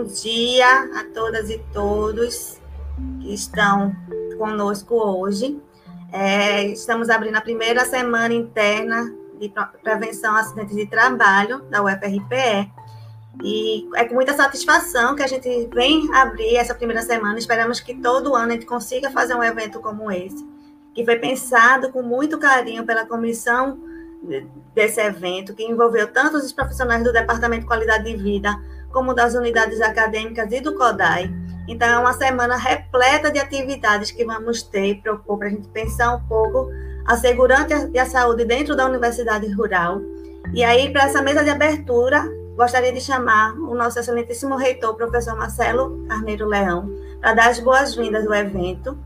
bom dia a todas e todos que estão conosco hoje. É, estamos abrindo a primeira semana interna de prevenção a acidentes de trabalho da UFRPE. E é com muita satisfação que a gente vem abrir essa primeira semana. Esperamos que todo ano a gente consiga fazer um evento como esse, que foi pensado com muito carinho pela comissão desse evento, que envolveu tanto os profissionais do Departamento de Qualidade de Vida, como das unidades acadêmicas e do CODAI. Então, é uma semana repleta de atividades que vamos ter para a gente pensar um pouco a segurança e a saúde dentro da Universidade Rural. E aí, para essa mesa de abertura, gostaria de chamar o nosso excelentíssimo reitor, professor Marcelo Carneiro Leão, para dar as boas-vindas ao evento.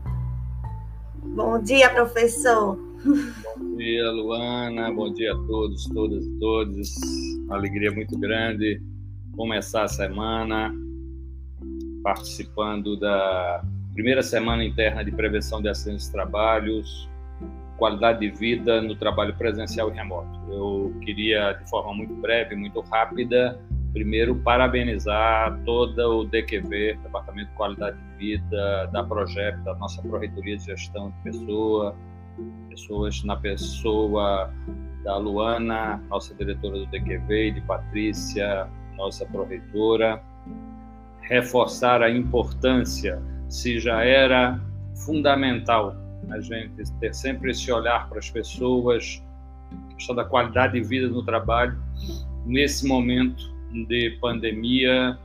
Bom dia, professor. Bom dia, Luana. Bom dia a todos, todas e todos. Uma alegria muito grande começar a semana participando da primeira semana interna de prevenção de acidentes de trabalhos, qualidade de vida no trabalho presencial e remoto. Eu queria, de forma muito breve, muito rápida, primeiro parabenizar toda o DQV, Departamento de Qualidade de Vida, da Projeto, da nossa Proreitoria de Gestão de Pessoa, pessoas na pessoa da Luana, nossa diretora do DQV, e de Patrícia, nossa proreitora, reforçar a importância, se já era fundamental a gente ter sempre esse olhar para as pessoas, questão da qualidade de vida no trabalho, nesse momento de pandemia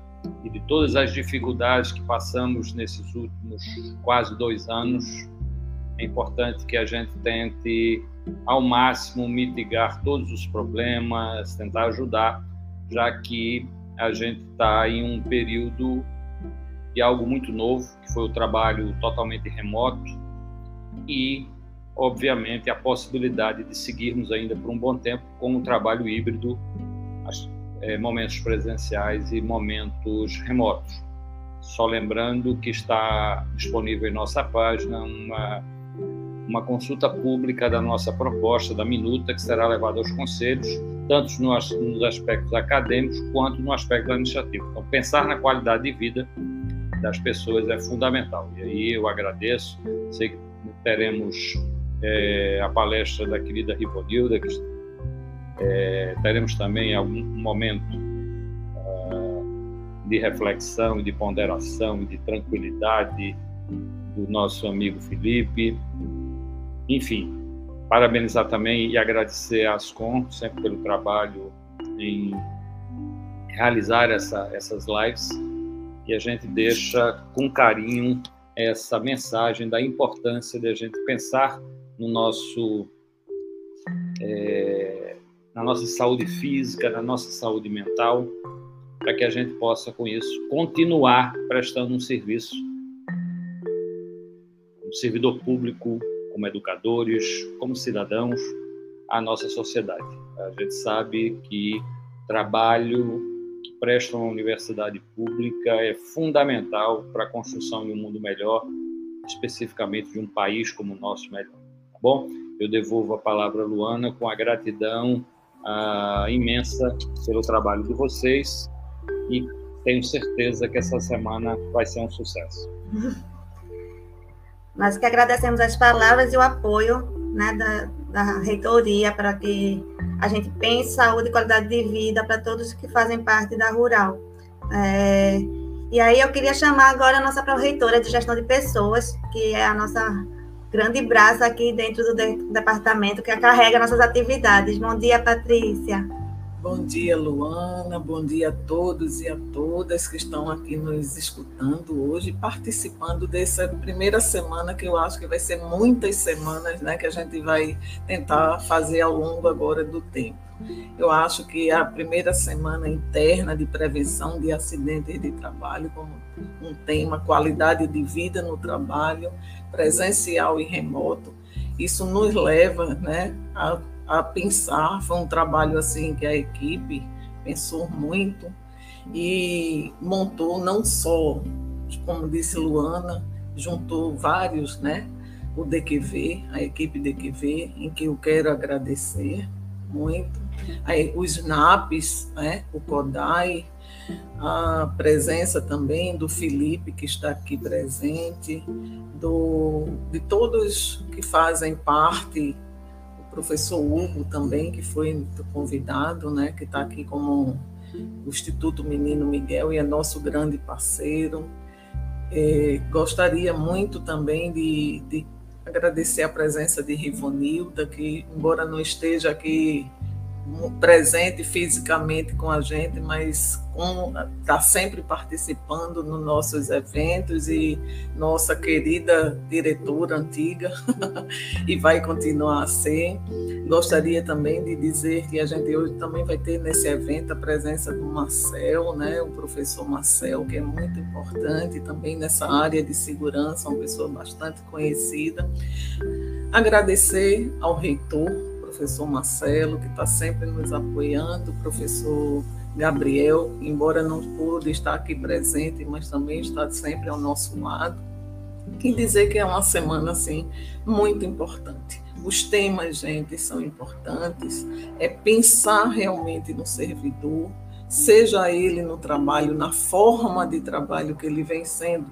e de todas as dificuldades que passamos nesses últimos quase dois anos, é importante que a gente tente ao máximo mitigar todos os problemas, tentar ajudar já que a gente está em um período de algo muito novo, que foi o trabalho totalmente remoto e, obviamente, a possibilidade de seguirmos ainda por um bom tempo com o trabalho híbrido, é, momentos presenciais e momentos remotos. Só lembrando que está disponível em nossa página uma uma consulta pública da nossa proposta, da minuta, que será levada aos conselhos, tanto nos aspectos acadêmicos quanto no aspecto administrativo. Então, pensar na qualidade de vida das pessoas é fundamental. E aí eu agradeço, sei que teremos é, a palestra da querida Rivonilda, que é, teremos também algum momento uh, de reflexão, de ponderação, de tranquilidade do nosso amigo Felipe, enfim, parabenizar também e agradecer a Ascom sempre pelo trabalho em realizar essa, essas lives. E a gente deixa com carinho essa mensagem da importância de a gente pensar no nosso é, na nossa saúde física, na nossa saúde mental, para que a gente possa com isso continuar prestando um serviço, um servidor público como educadores, como cidadãos, à nossa sociedade. A gente sabe que trabalho que presta uma universidade pública é fundamental para a construção de um mundo melhor, especificamente de um país como o nosso melhor. Tá bom? Eu devolvo a palavra a Luana com a gratidão uh, imensa pelo trabalho de vocês e tenho certeza que essa semana vai ser um sucesso. Nós que agradecemos as palavras e o apoio né, da, da reitoria para que a gente pense saúde e qualidade de vida para todos que fazem parte da Rural. É, e aí eu queria chamar agora a nossa pró-reitora de gestão de pessoas, que é a nossa grande braço aqui dentro do de, departamento, que carrega nossas atividades. Bom dia, Patrícia. Bom dia, Luana. Bom dia a todos e a todas que estão aqui nos escutando hoje, participando dessa primeira semana, que eu acho que vai ser muitas semanas, né, que a gente vai tentar fazer ao longo agora do tempo. Eu acho que a primeira semana interna de prevenção de acidentes de trabalho, como um tema qualidade de vida no trabalho, presencial e remoto, isso nos leva né, a a pensar. Foi um trabalho assim que a equipe pensou muito e montou não só, como disse Luana, juntou vários, né? O DQV, a equipe DQV, em que eu quero agradecer muito. Aí, os NAPs, né? o CODAI, a presença também do Felipe, que está aqui presente, do, de todos que fazem parte, professor Hugo também, que foi convidado, né, que está aqui como o Instituto Menino Miguel e é nosso grande parceiro. É, gostaria muito também de, de agradecer a presença de Rivonilda, que, embora não esteja aqui presente fisicamente com a gente, mas está sempre participando nos nossos eventos e nossa querida diretora antiga e vai continuar a ser. Gostaria também de dizer que a gente hoje também vai ter nesse evento a presença do Marcel, né, o professor Marcel, que é muito importante também nessa área de segurança, uma pessoa bastante conhecida. Agradecer ao reitor professor Marcelo, que está sempre nos apoiando, professor Gabriel, embora não pôde estar aqui presente, mas também está sempre ao nosso lado. E dizer que é uma semana assim muito importante. Os temas, gente, são importantes. É pensar realmente no servidor, seja ele no trabalho, na forma de trabalho que ele vem sendo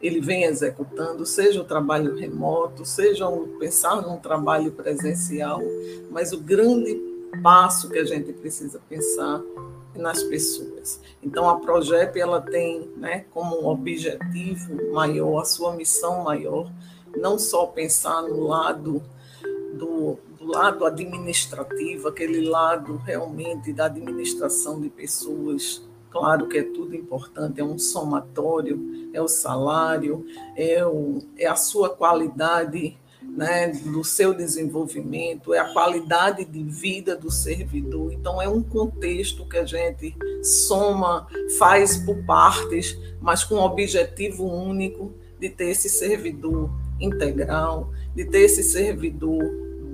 ele vem executando, seja o trabalho remoto, seja pensar num trabalho presencial, mas o grande passo que a gente precisa pensar é nas pessoas. Então a Progep ela tem, né, como objetivo maior, a sua missão maior, não só pensar no lado do, do lado administrativo, aquele lado realmente da administração de pessoas, Claro que é tudo importante, é um somatório, é o salário, é, o, é a sua qualidade né, do seu desenvolvimento, é a qualidade de vida do servidor. Então, é um contexto que a gente soma, faz por partes, mas com o objetivo único de ter esse servidor integral, de ter esse servidor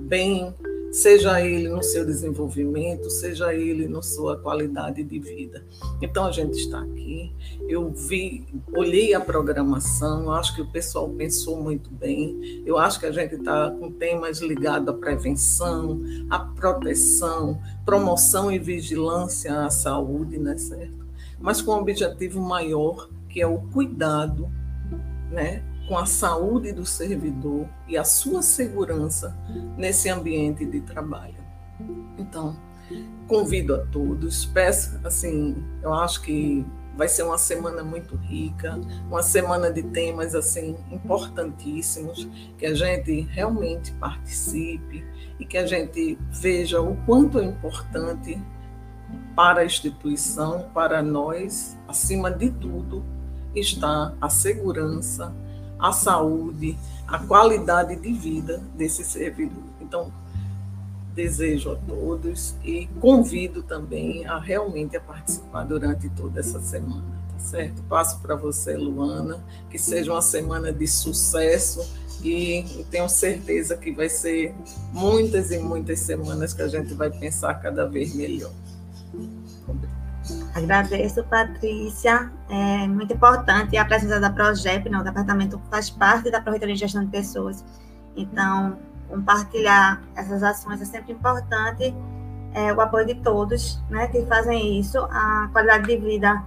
bem seja ele no seu desenvolvimento, seja ele na sua qualidade de vida. Então a gente está aqui. Eu vi, olhei a programação, acho que o pessoal pensou muito bem. Eu acho que a gente está com temas ligados à prevenção, à proteção, promoção e vigilância à saúde, né, certo? Mas com um objetivo maior, que é o cuidado, né, com a saúde do servidor e a sua segurança nesse ambiente de trabalho. Então, convido a todos, peço, assim, eu acho que vai ser uma semana muito rica, uma semana de temas assim importantíssimos, que a gente realmente participe e que a gente veja o quanto é importante para a instituição, para nós, acima de tudo, está a segurança a saúde, a qualidade de vida desse servidor. Então, desejo a todos e convido também a realmente a participar durante toda essa semana, tá certo? Passo para você, Luana, que seja uma semana de sucesso e tenho certeza que vai ser muitas e muitas semanas que a gente vai pensar cada vez melhor. Agradeço, Patrícia. É muito importante a presença da Progep, né? o departamento faz parte da Projetoria de Gestão de Pessoas. Então, compartilhar essas ações é sempre importante. É, o apoio de todos né, que fazem isso. A qualidade de vida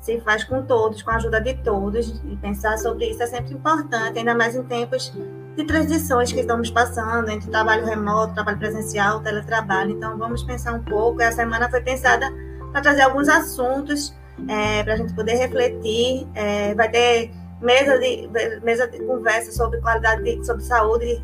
se faz com todos, com a ajuda de todos. E pensar sobre isso é sempre importante, ainda mais em tempos de transições que estamos passando entre trabalho remoto, trabalho presencial, teletrabalho. Então, vamos pensar um pouco. A semana foi pensada para trazer alguns assuntos é, para a gente poder refletir. É, vai ter mesa de, mesa de conversa sobre qualidade, de, sobre saúde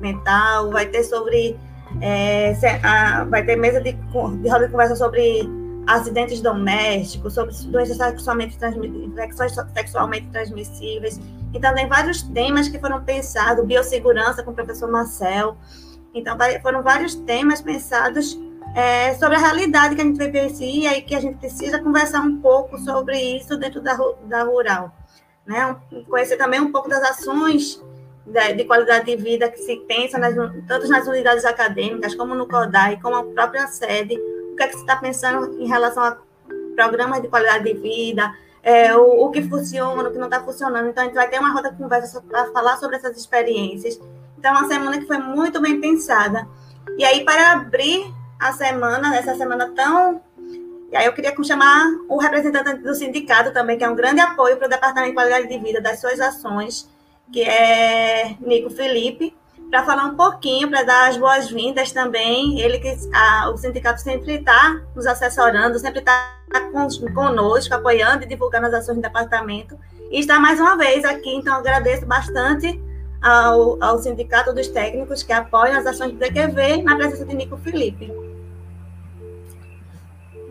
mental, vai ter sobre. É, a, vai ter mesa de, de roda de conversa sobre acidentes domésticos, sobre doenças sexualmente, infecções sexualmente transmissíveis. Então, tem vários temas que foram pensados, biossegurança com o professor Marcel. Então, foram vários temas pensados é, sobre a realidade que a gente vivencia e que a gente precisa conversar um pouco sobre isso dentro da, da rural. Né? Conhecer também um pouco das ações de, de qualidade de vida que se pensa nas, tanto nas unidades acadêmicas, como no CODAI, como a própria sede, o que é que se está pensando em relação a programas de qualidade de vida, é, o, o, que funciona, o que não está funcionando. Então, a gente vai ter uma roda de conversa para falar sobre essas experiências. Então, é uma semana que foi muito bem pensada. E aí, para abrir a semana, essa semana tão E aí eu queria chamar o representante do sindicato também, que é um grande apoio para o Departamento de Qualidade de Vida das suas ações, que é Nico Felipe, para falar um pouquinho, para dar as boas-vindas também. Ele que a, o sindicato sempre está nos assessorando, sempre está conosco, apoiando e divulgando as ações do departamento. E está mais uma vez aqui, então agradeço bastante ao, ao Sindicato dos Técnicos que apoiam as ações do DQV na presença de Nico Felipe.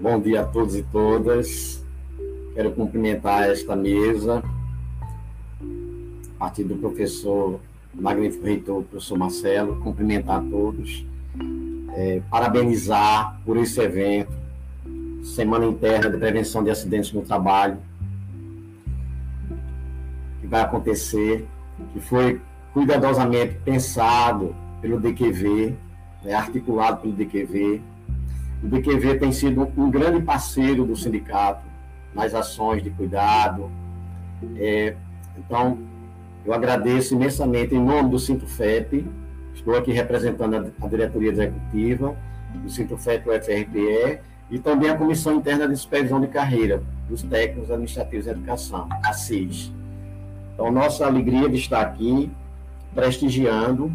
Bom dia a todos e todas. Quero cumprimentar esta mesa, a partir do professor magnífico reitor, professor Marcelo, cumprimentar a todos, é, parabenizar por esse evento, Semana Interna de Prevenção de Acidentes no Trabalho, que vai acontecer, que foi cuidadosamente pensado pelo DQV, né, articulado pelo DQV, o BQV tem sido um grande parceiro do sindicato nas ações de cuidado. É, então, eu agradeço imensamente em nome do Sintofep, estou aqui representando a, diretoria executiva do Sintofep UFRPE e também a Comissão Interna de Supervisão de Carreira dos Técnicos Administrativos de Educação, a CIS. Então, nossa alegria de estar aqui prestigiando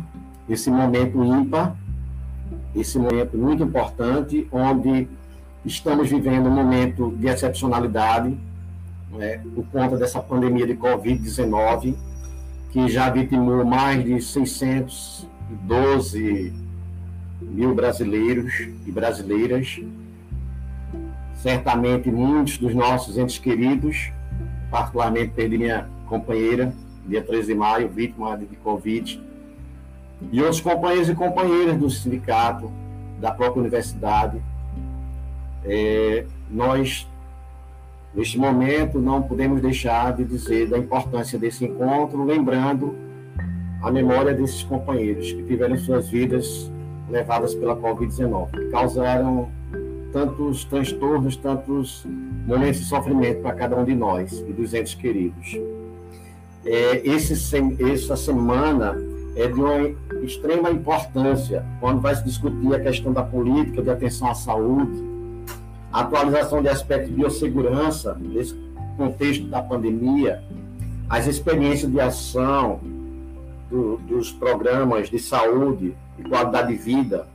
esse momento ímpar esse momento muito importante, onde estamos vivendo um momento de excepcionalidade, né, por conta dessa pandemia de Covid-19, que já vitimou mais de 612 mil brasileiros e brasileiras. Certamente muitos dos nossos entes queridos, particularmente perdi minha companheira, dia 13 de maio, vítima de Covid, e outros companheiros e companheiras do sindicato, da própria universidade. É, nós, neste momento, não podemos deixar de dizer da importância desse encontro, lembrando a memória desses companheiros que tiveram suas vidas levadas pela Covid-19, que causaram tantos transtornos, tantos momentos de sofrimento para cada um de nós e dos entes queridos. É, esse, essa semana é de uma extrema importância quando vai se discutir a questão da política de atenção à saúde, a atualização de aspectos de biossegurança nesse contexto da pandemia, as experiências de ação do, dos programas de saúde e qualidade de vida,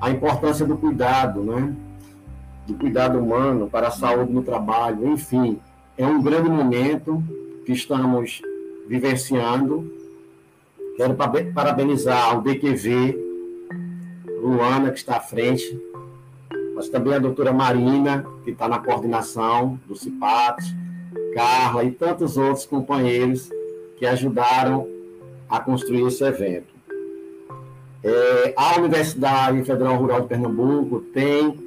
a importância do cuidado, né? do cuidado humano para a saúde no trabalho, enfim, é um grande momento que estamos vivenciando Quero parabenizar o DQV, Luana, que está à frente, mas também a doutora Marina, que está na coordenação do CIPAT, Carla e tantos outros companheiros que ajudaram a construir esse evento. É, a Universidade Federal Rural de Pernambuco tem,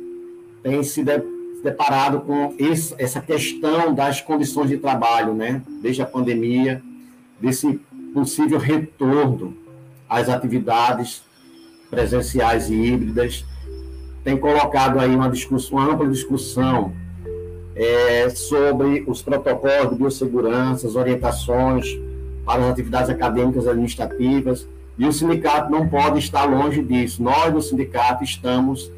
tem se, de, se deparado com essa questão das condições de trabalho, né? desde a pandemia, desse possível retorno às atividades presenciais e híbridas, tem colocado aí uma discussão, uma ampla discussão é, sobre os protocolos de biossegurança, as orientações para as atividades acadêmicas e administrativas, e o sindicato não pode estar longe disso. Nós, do sindicato, estamos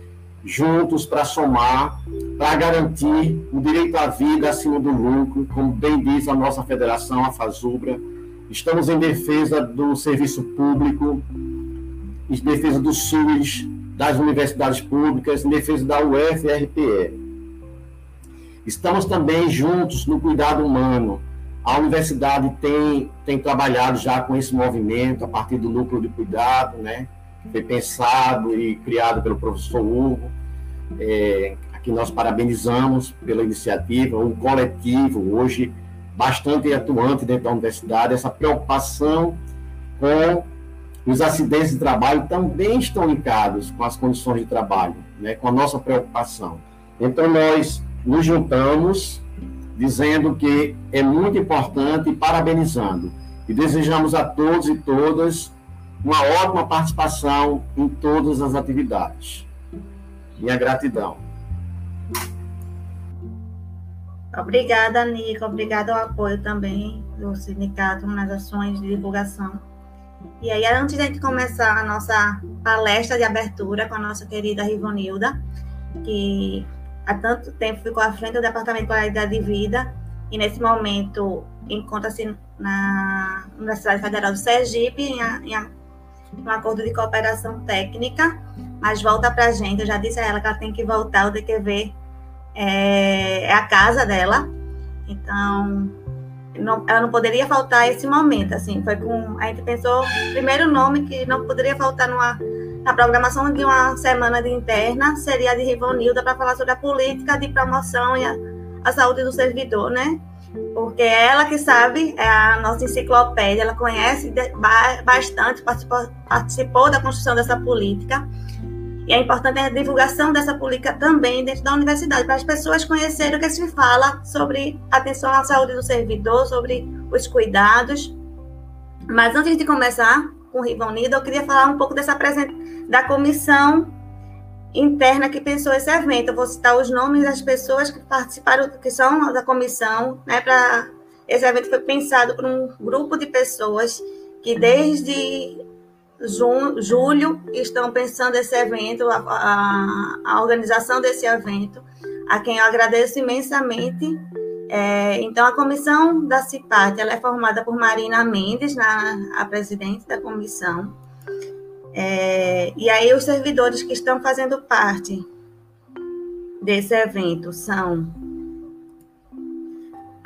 juntos para somar, para garantir o direito à vida acima do lucro, como bem diz a nossa federação, a FASUBRA, Estamos em defesa do serviço público, em defesa do SUS, das universidades públicas, em defesa da UFRPE. Estamos também juntos no cuidado humano. A universidade tem, tem trabalhado já com esse movimento a partir do núcleo de cuidado, né? Foi pensado e criado pelo professor Hugo. É, aqui nós parabenizamos pela iniciativa, um coletivo hoje bastante atuante dentro da universidade, essa preocupação com os acidentes de trabalho também estão ligados com as condições de trabalho, né, com a nossa preocupação. Então, nós nos juntamos dizendo que é muito importante e parabenizando. E desejamos a todos e todas uma ótima participação em todas as atividades. Minha gratidão. Obrigada, Nico. Obrigada ao apoio também do sindicato nas ações de divulgação. E aí, antes de a gente começar a nossa palestra de abertura com a nossa querida Rivonilda, que há tanto tempo ficou à frente do Departamento de Qualidade de Vida e nesse momento encontra-se na Universidade Federal do Sergipe em, em um acordo de cooperação técnica, mas volta para a gente. Eu já disse a ela que ela tem que voltar, o DQV é, é a casa dela, então não, ela não poderia faltar esse momento. Assim, foi com a gente pensou primeiro nome que não poderia faltar numa na programação de uma semana de interna seria a de Rivonilda para falar sobre a política de promoção e a, a saúde do servidor, né? porque ela que sabe, é a nossa enciclopédia, ela conhece bastante, participou, participou da construção dessa política. E é importante a divulgação dessa política também dentro da universidade, para as pessoas conhecerem o que se fala sobre atenção à saúde do servidor, sobre os cuidados. Mas antes de começar com o Rivonida, eu queria falar um pouco dessa da comissão interna que pensou esse evento. Eu vou citar os nomes das pessoas que participaram, que são da comissão, né, para esse evento foi pensado por um grupo de pessoas que desde junho, julho estão pensando esse evento, a, a, a, organização desse evento, a quem eu agradeço imensamente. É, então, a comissão da CIPAT ela é formada por Marina Mendes, na, a presidente da comissão, é, e aí, os servidores que estão fazendo parte desse evento são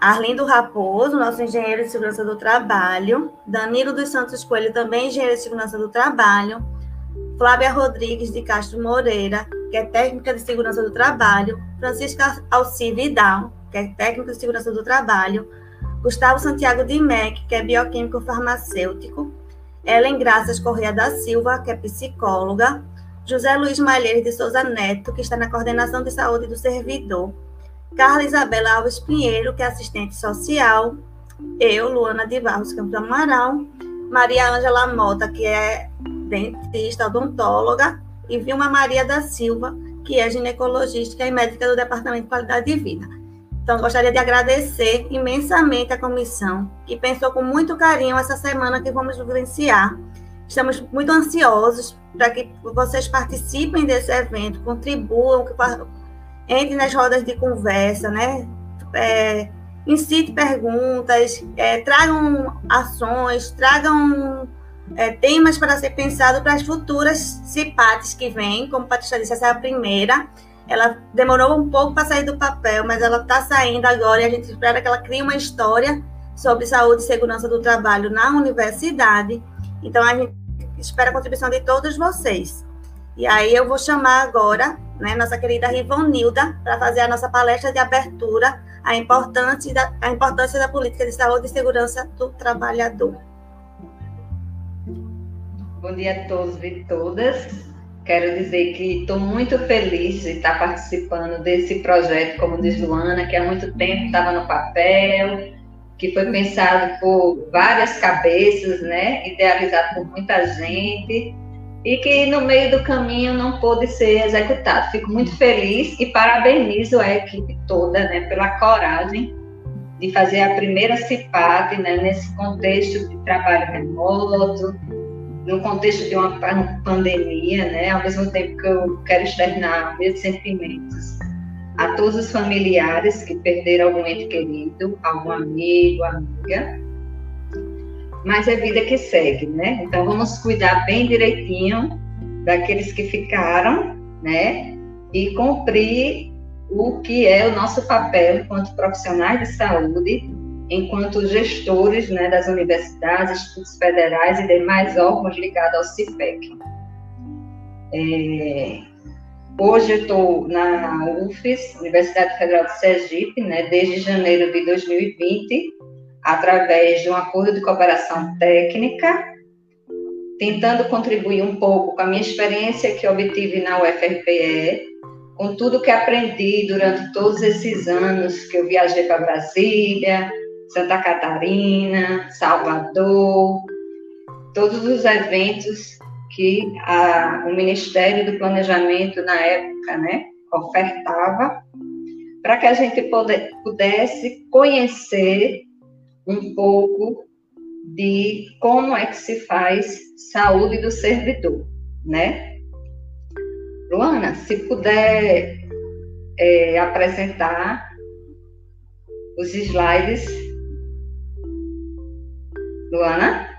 Arlindo Raposo, nosso engenheiro de segurança do trabalho, Danilo dos Santos Coelho, também engenheiro de segurança do trabalho, Flávia Rodrigues de Castro Moreira, que é técnica de segurança do trabalho, Francisca Alci Vidal, que é técnica de segurança do trabalho, Gustavo Santiago de Mec, que é bioquímico farmacêutico, Ellen Graças Correia da Silva, que é psicóloga, José Luiz Malheiros de Souza Neto, que está na coordenação de saúde do servidor, Carla Isabela Alves Pinheiro, que é assistente social, eu, Luana de Barros Campos Amaral, Maria Ângela Mota, que é dentista, odontóloga, e Vilma Maria da Silva, que é ginecologista e médica do Departamento de Qualidade de Vida. Então, gostaria de agradecer imensamente a comissão, que pensou com muito carinho essa semana que vamos vivenciar. Estamos muito ansiosos para que vocês participem desse evento, contribuam, entrem nas rodas de conversa, né? É, incite perguntas, é, tragam ações, tragam é, temas para ser pensado para as futuras CIPATs que vêm, como a Patrícia disse, essa é a primeira. Ela demorou um pouco para sair do papel, mas ela está saindo agora e a gente espera que ela crie uma história sobre saúde e segurança do trabalho na universidade. Então, a gente espera a contribuição de todos vocês. E aí eu vou chamar agora né, nossa querida Rivonilda para fazer a nossa palestra de abertura à importância da, a importância da política de saúde e segurança do trabalhador. Bom dia a todos e todas. Quero dizer que estou muito feliz de estar participando desse projeto, como diz Luana, que há muito tempo estava no papel, que foi pensado por várias cabeças, né, idealizado por muita gente, e que no meio do caminho não pôde ser executado. Fico muito feliz e parabenizo a equipe toda né, pela coragem de fazer a primeira CIPAP né, nesse contexto de trabalho remoto, no contexto de uma pandemia, né, ao mesmo tempo que eu quero externar meus sentimentos a todos os familiares que perderam algum ente querido, algum amigo, amiga, mas é vida que segue, né? Então vamos cuidar bem direitinho daqueles que ficaram, né? E cumprir o que é o nosso papel enquanto profissionais de saúde enquanto gestores né, das universidades, institutos federais e demais órgãos ligados ao CIPEC. É, hoje eu estou na UFES, Universidade Federal de Sergipe, né, desde janeiro de 2020, através de um acordo de cooperação técnica, tentando contribuir um pouco com a minha experiência que obtive na UFRPE, com tudo que aprendi durante todos esses anos que eu viajei para Brasília, Santa Catarina, Salvador, todos os eventos que a, o Ministério do Planejamento na época, né, ofertava, para que a gente pudesse conhecer um pouco de como é que se faz saúde do servidor, né? Luana, se puder é, apresentar os slides. Luana?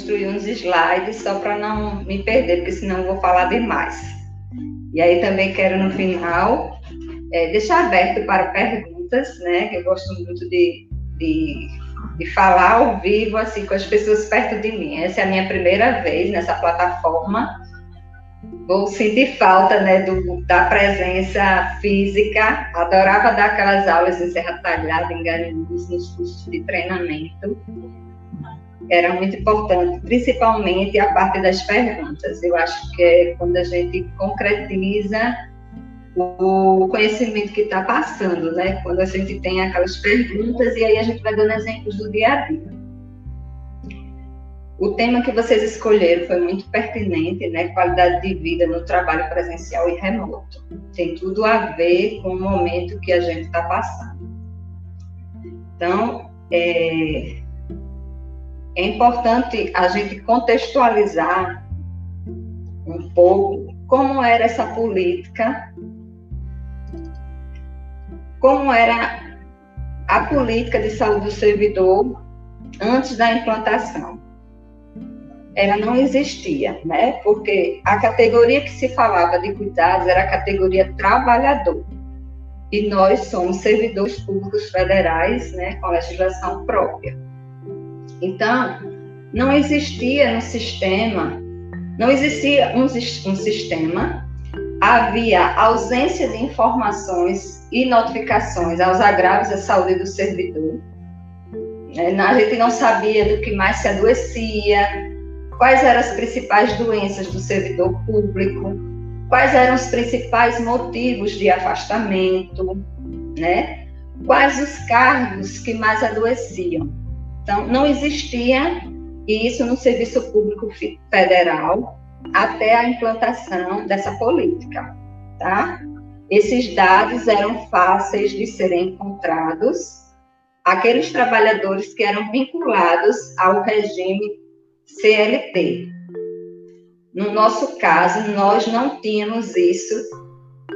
Eu construí uns slides só para não me perder, porque senão eu vou falar demais. E aí também quero no final é, deixar aberto para perguntas, né? Que eu gosto muito de, de, de, falar ao vivo, assim, com as pessoas perto de mim. Essa é a minha primeira vez nessa plataforma. Vou sentir falta, né, do, da presença física. Adorava dar aquelas aulas em Serra Talhada, em Garanhuns, nos cursos de treinamento. Era muito importante, principalmente a parte das perguntas. Eu acho que é quando a gente concretiza o conhecimento que está passando, né? Quando a gente tem aquelas perguntas e aí a gente vai dando exemplos do dia a dia. O tema que vocês escolheram foi muito pertinente, né? Qualidade de vida no trabalho presencial e remoto. Tem tudo a ver com o momento que a gente está passando. Então, é, é importante a gente contextualizar um pouco como era essa política como era a política de saúde do servidor antes da implantação. Ela não existia, né? Porque a categoria que se falava de cuidados era a categoria trabalhador. E nós somos servidores públicos federais, né, com legislação própria. Então, não existia no sistema, não existia um, um sistema havia ausência de informações e notificações aos agravos à saúde do servidor. É, a gente não sabia do que mais se adoecia, quais eram as principais doenças do servidor público, quais eram os principais motivos de afastamento, né? quais os cargos que mais adoeciam. Então, não existia isso no Serviço Público Federal, até a implantação dessa política, tá? Esses dados eram fáceis de serem encontrados aqueles trabalhadores que eram vinculados ao regime CLT. No nosso caso, nós não tínhamos isso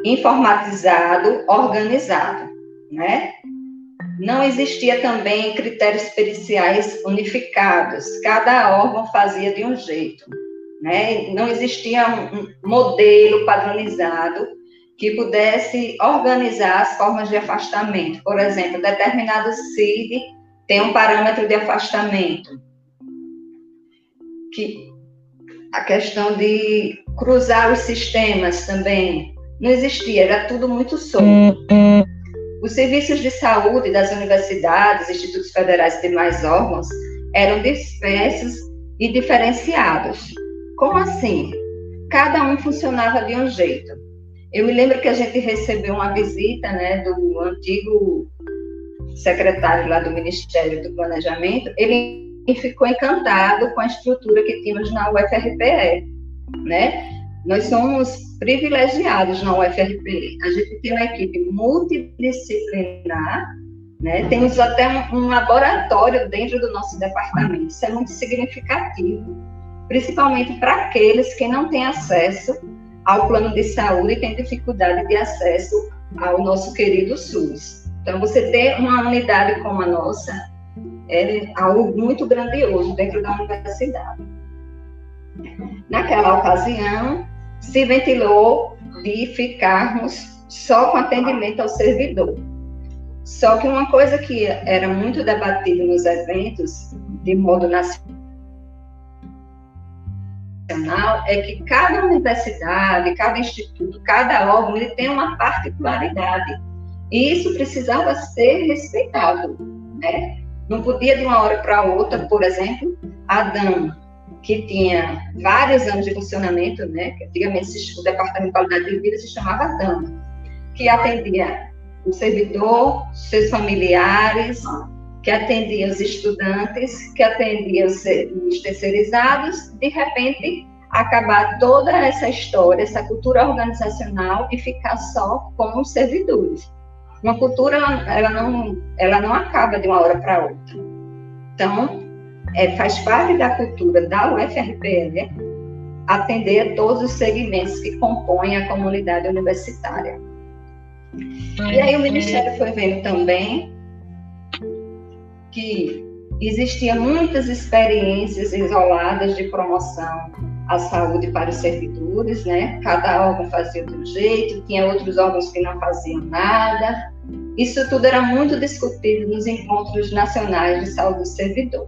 informatizado, organizado, né? Não existia também critérios periciais unificados, cada órgão fazia de um jeito né? Não existia um modelo padronizado que pudesse organizar as formas de afastamento. Por exemplo, determinado CID tem um parâmetro de afastamento. Que a questão de cruzar os sistemas também não existia, era tudo muito solto. Os serviços de saúde das universidades, institutos federais e demais órgãos eram dispersos e diferenciados. Como assim? Cada um funcionava de um jeito. Eu me lembro que a gente recebeu uma visita né, do antigo secretário lá do Ministério do Planejamento, ele ficou encantado com a estrutura que tínhamos na UFRPE, né? Nós somos privilegiados na UFRPE. A gente tem uma equipe multidisciplinar, né? Temos até um laboratório dentro do nosso departamento. Isso é muito significativo principalmente para aqueles que não têm acesso ao plano de saúde e têm dificuldade de acesso ao nosso querido SUS. Então, você ter uma unidade como a nossa é algo muito grandioso dentro da universidade. Naquela ocasião, se ventilou de ficarmos só com atendimento ao servidor. Só que uma coisa que era muito debatida nos eventos, de modo nacional, é que cada universidade, cada instituto, cada órgão, ele tem uma particularidade. E isso precisava ser respeitado, né? Não podia de uma hora para outra, por exemplo, a DAM, que tinha vários anos de funcionamento, né? Que antigamente o Departamento de Qualidade de Vida se chamava DAM, que atendia o servidor, seus familiares, que atendia os estudantes, que atendia os, os terceirizados, de repente acabar toda essa história, essa cultura organizacional e ficar só com os servidores. Uma cultura, ela, não, ela não acaba de uma hora para outra. Então, é, faz parte da cultura da UFRPE atender a todos os segmentos que compõem a comunidade universitária. E aí o Ministério foi vendo também que existiam muitas experiências isoladas de promoção à saúde para os servidores, né? Cada órgão fazia de um jeito, tinha outros órgãos que não faziam nada. Isso tudo era muito discutido nos encontros nacionais de saúde do servidor.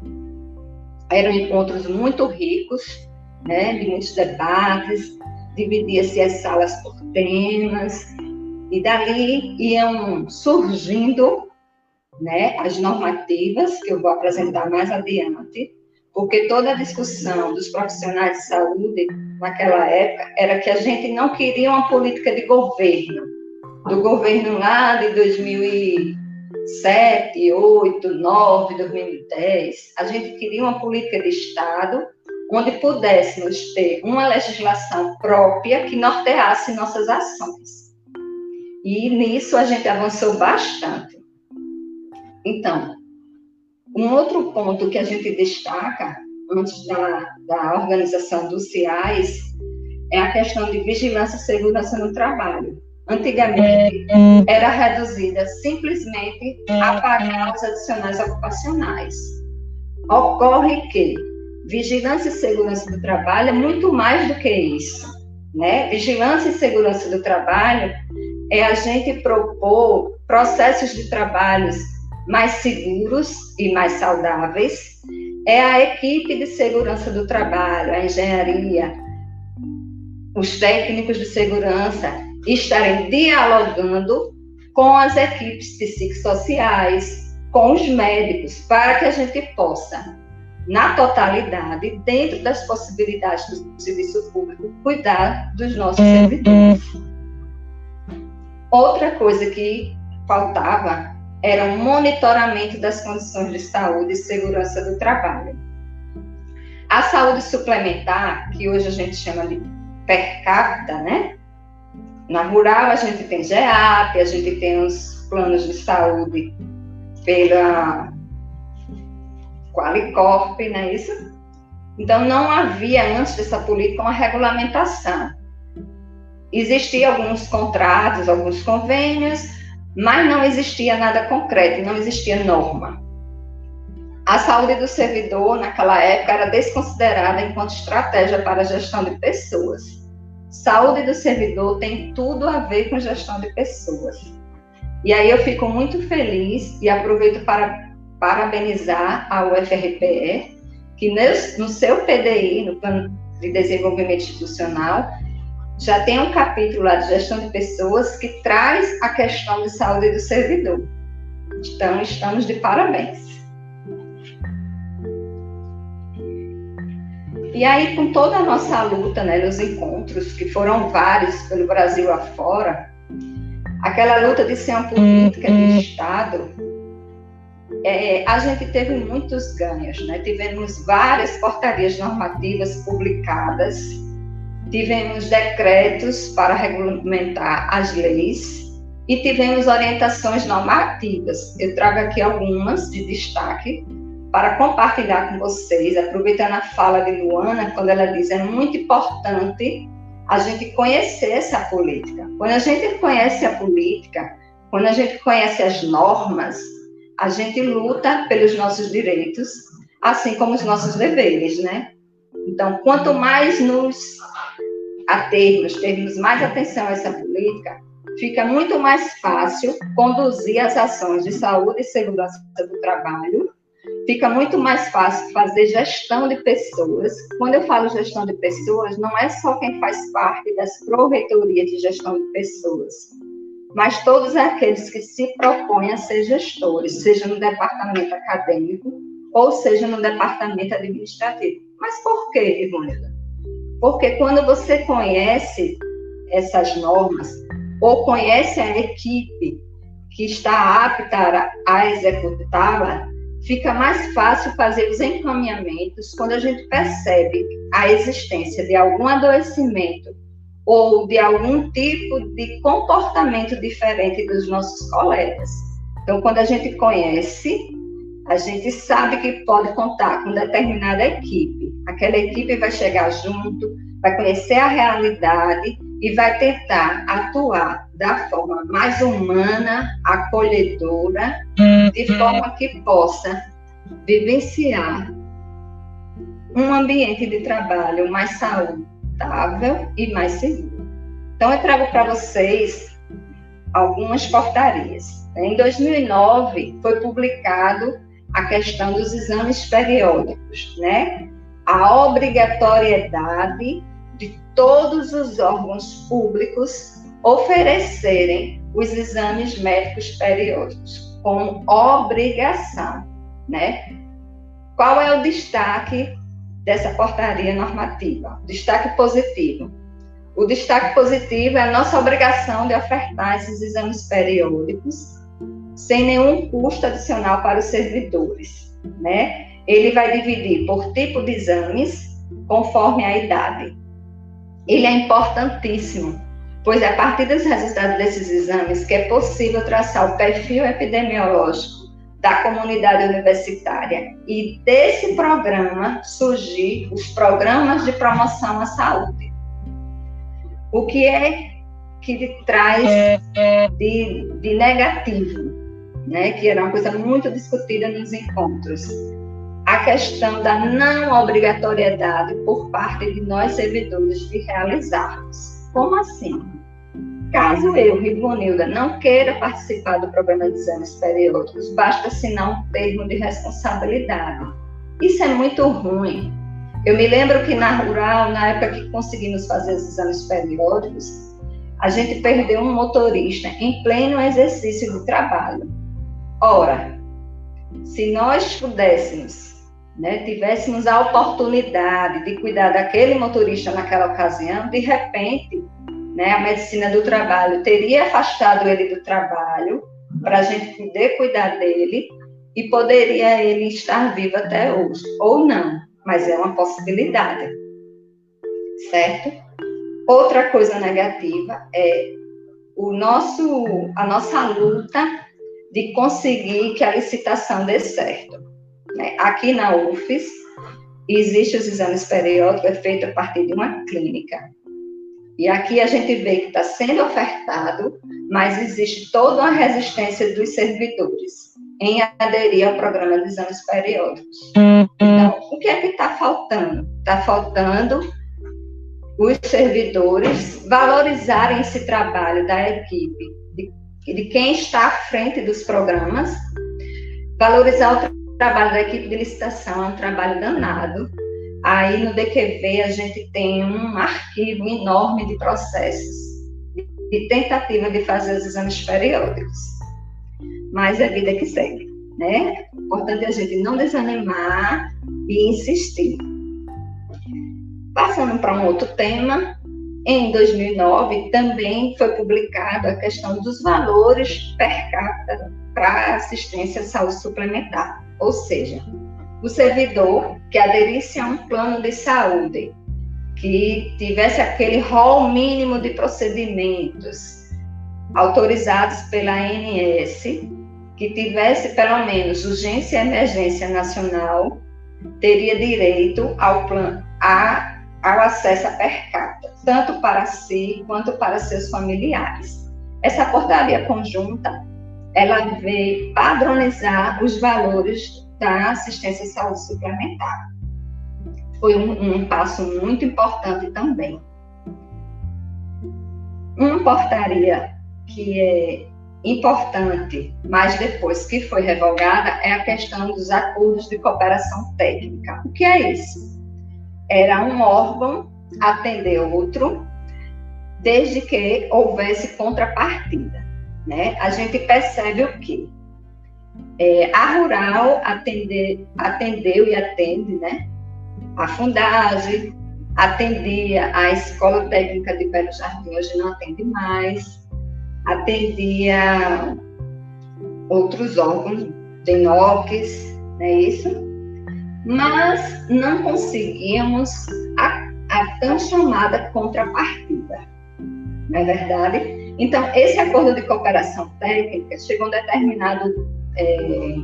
Eram encontros muito ricos, né? De muitos debates, dividia-se as salas por temas, e dali iam surgindo né, as normativas, que eu vou apresentar mais adiante, porque toda a discussão dos profissionais de saúde naquela época era que a gente não queria uma política de governo, do governo lá de 2007, 8, 9, 2010. A gente queria uma política de Estado onde pudéssemos ter uma legislação própria que norteasse nossas ações. E nisso a gente avançou bastante. Então, um outro ponto que a gente destaca antes da, da organização dos CIAs é a questão de vigilância e segurança no trabalho. Antigamente, era reduzida simplesmente a pagar os adicionais ocupacionais. Ocorre que vigilância e segurança do trabalho é muito mais do que isso. Né? Vigilância e segurança do trabalho é a gente propor processos de trabalhos mais seguros e mais saudáveis, é a equipe de segurança do trabalho, a engenharia, os técnicos de segurança estarem dialogando com as equipes psicossociais, com os médicos, para que a gente possa, na totalidade, dentro das possibilidades do serviço público, cuidar dos nossos servidores. Outra coisa que faltava era o um monitoramento das condições de saúde e segurança do trabalho. A saúde suplementar, que hoje a gente chama de per capita, né? Na rural a gente tem GEAP, a gente tem os planos de saúde pela Qualicorp, não é isso? Então não havia antes dessa política uma regulamentação. Existiam alguns contratos, alguns convênios, mas não existia nada concreto, não existia norma. A saúde do servidor, naquela época, era desconsiderada enquanto estratégia para a gestão de pessoas. Saúde do servidor tem tudo a ver com gestão de pessoas. E aí eu fico muito feliz e aproveito para parabenizar a UFRPE, que no seu PDI, no Plano de Desenvolvimento Institucional, já tem um capítulo lá de gestão de pessoas que traz a questão de saúde do servidor. Então, estamos de parabéns. E aí, com toda a nossa luta né, nos encontros, que foram vários pelo Brasil afora, aquela luta de ser uma política de Estado, é, a gente teve muitos ganhos. Né? Tivemos várias portarias normativas publicadas, tivemos decretos para regulamentar as leis e tivemos orientações normativas. Eu trago aqui algumas de destaque para compartilhar com vocês, aproveitando a fala de Luana, quando ela diz é muito importante a gente conhecer essa política. Quando a gente conhece a política, quando a gente conhece as normas, a gente luta pelos nossos direitos, assim como os nossos deveres, né? Então, quanto mais nos a termos, termos mais atenção a essa política, fica muito mais fácil conduzir as ações de saúde e segurança do trabalho, fica muito mais fácil fazer gestão de pessoas. Quando eu falo gestão de pessoas, não é só quem faz parte das proreitorias de gestão de pessoas, mas todos aqueles que se propõem a ser gestores, seja no departamento acadêmico ou seja no departamento administrativo. Mas por quê, Ivonilda? Porque quando você conhece essas normas, ou conhece a equipe que está apta a executá-la, fica mais fácil fazer os encaminhamentos quando a gente percebe a existência de algum adoecimento ou de algum tipo de comportamento diferente dos nossos colegas. Então, quando a gente conhece, a gente sabe que pode contar com determinada equipe. Aquela equipe vai chegar junto, vai conhecer a realidade e vai tentar atuar da forma mais humana, acolhedora, de forma que possa vivenciar um ambiente de trabalho mais saudável e mais seguro. Então, eu trago para vocês algumas portarias. Em 2009, foi publicado a questão dos exames periódicos, né? A obrigatoriedade de todos os órgãos públicos oferecerem os exames médicos periódicos como obrigação, né? Qual é o destaque dessa portaria normativa? Destaque positivo. O destaque positivo é a nossa obrigação de ofertar esses exames periódicos sem nenhum custo adicional para os servidores, né? Ele vai dividir por tipo de exames conforme a idade ele é importantíssimo, pois é a partir dos resultados desses exames que é possível traçar o perfil epidemiológico da comunidade universitária e desse programa surgir os programas de promoção à saúde. O que é que traz de, de negativo, né, que era uma coisa muito discutida nos encontros, a questão da não obrigatoriedade por parte de nós servidores de realizarmos. Como assim? Caso eu, Rivonilda, não queira participar do programa de exames periódicos, basta assinar um termo de responsabilidade. Isso é muito ruim. Eu me lembro que na rural, na época que conseguimos fazer os exames periódicos, a gente perdeu um motorista em pleno exercício de trabalho. Ora, se nós pudéssemos né, tivéssemos a oportunidade de cuidar daquele motorista naquela ocasião, de repente, né, a medicina do trabalho teria afastado ele do trabalho para a gente poder cuidar dele e poderia ele estar vivo até hoje, ou não, mas é uma possibilidade, certo? Outra coisa negativa é o nosso, a nossa luta de conseguir que a licitação dê certo. Né? Aqui na UFES, existe os exames periódicos, é feito a partir de uma clínica. E aqui a gente vê que está sendo ofertado, mas existe toda uma resistência dos servidores em aderir ao programa de exames periódicos. Então, o que é que está faltando? Está faltando os servidores valorizarem esse trabalho da equipe, de, de quem está à frente dos programas, valorizar o o trabalho da equipe de licitação é um trabalho danado. Aí no DQV a gente tem um arquivo enorme de processos, de tentativa de fazer os exames periódicos. Mas é vida que segue, né? Importante a gente não desanimar e insistir. Passando para um outro tema, em 2009 também foi publicada a questão dos valores per capita para assistência à saúde suplementar. Ou seja, o servidor que aderisse a um plano de saúde, que tivesse aquele rol mínimo de procedimentos autorizados pela ANS, que tivesse pelo menos urgência e emergência nacional, teria direito ao plano a, ao acesso a per capita, tanto para si quanto para seus familiares. Essa portaria conjunta ela veio padronizar os valores da assistência à saúde suplementar. Foi um, um passo muito importante também. Uma portaria que é importante, mas depois que foi revogada, é a questão dos acordos de cooperação técnica. O que é isso? Era um órgão atender outro, desde que houvesse contrapartida né? A gente percebe o quê? É, a Rural atender, atendeu e atende, né? A Fundagem atendia a Escola Técnica de Belo Jardim, hoje não atende mais, atendia outros órgãos, DENOCs, não é isso? Mas não conseguíamos a, a tão chamada contrapartida. não é verdade? Então, esse acordo de cooperação técnica chegou um determinado é,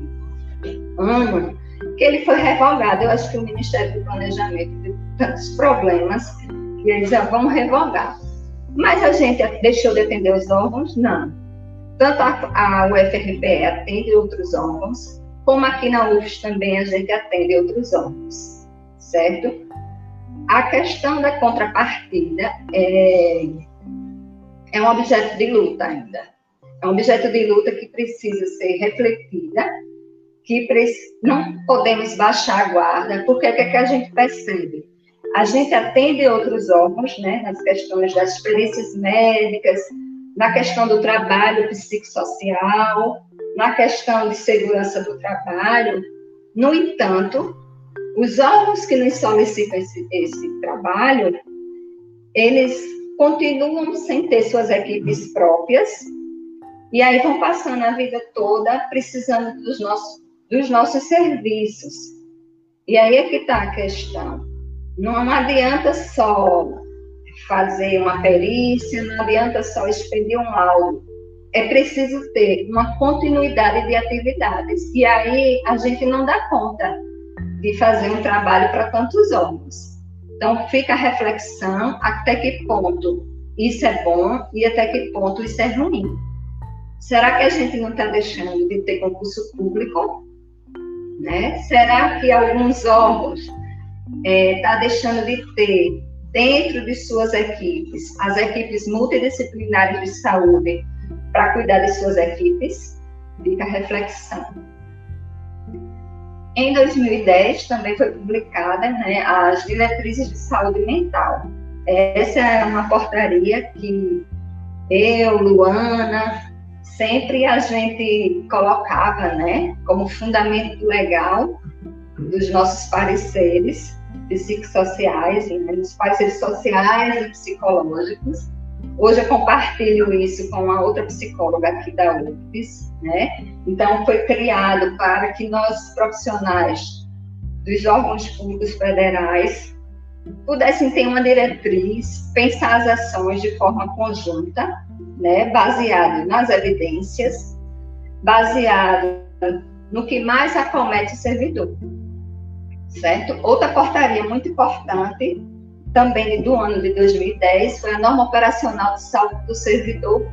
ano que ele foi revogado. Eu acho que o Ministério do Planejamento teve tantos problemas que eles já vão revogar. Mas a gente deixou de atender os órgãos? Não. Tanto a, a UFRB atende outros órgãos, como aqui na UFS também a gente atende outros órgãos, certo? A questão da contrapartida é, é um objeto de luta ainda. É um objeto de luta que precisa ser refletida, que não podemos baixar a guarda, porque o que, é que a gente percebe? A gente atende outros órgãos, né, nas questões das experiências médicas, na questão do trabalho psicossocial, na questão de segurança do trabalho. No entanto, os órgãos que nos solicitam esse, esse trabalho, eles continuam sem ter suas equipes próprias e aí vão passando a vida toda precisando dos nossos, dos nossos serviços. E aí é que está a questão. Não adianta só fazer uma perícia, não adianta só expedir um laudo. É preciso ter uma continuidade de atividades. E aí a gente não dá conta de fazer um trabalho para tantos órgãos. Então, fica a reflexão até que ponto isso é bom e até que ponto isso é ruim. Será que a gente não está deixando de ter concurso público? Né? Será que alguns órgãos estão é, tá deixando de ter dentro de suas equipes as equipes multidisciplinares de saúde para cuidar de suas equipes? Fica a reflexão. Em 2010 também foi publicada né, as diretrizes de saúde mental. Essa é uma portaria que eu, Luana, sempre a gente colocava, né, como fundamento legal dos nossos pareceres psicossociais, né, nos pareceres sociais e psicológicos. Hoje eu compartilho isso com uma outra psicóloga aqui da UFES, né? Então foi criado para que nós profissionais dos órgãos públicos federais pudessem ter uma diretriz, pensar as ações de forma conjunta, né, baseado nas evidências, baseado no que mais acomete o servidor. Certo? Outra portaria muito importante também do ano de 2010, foi a norma operacional de saúde do servidor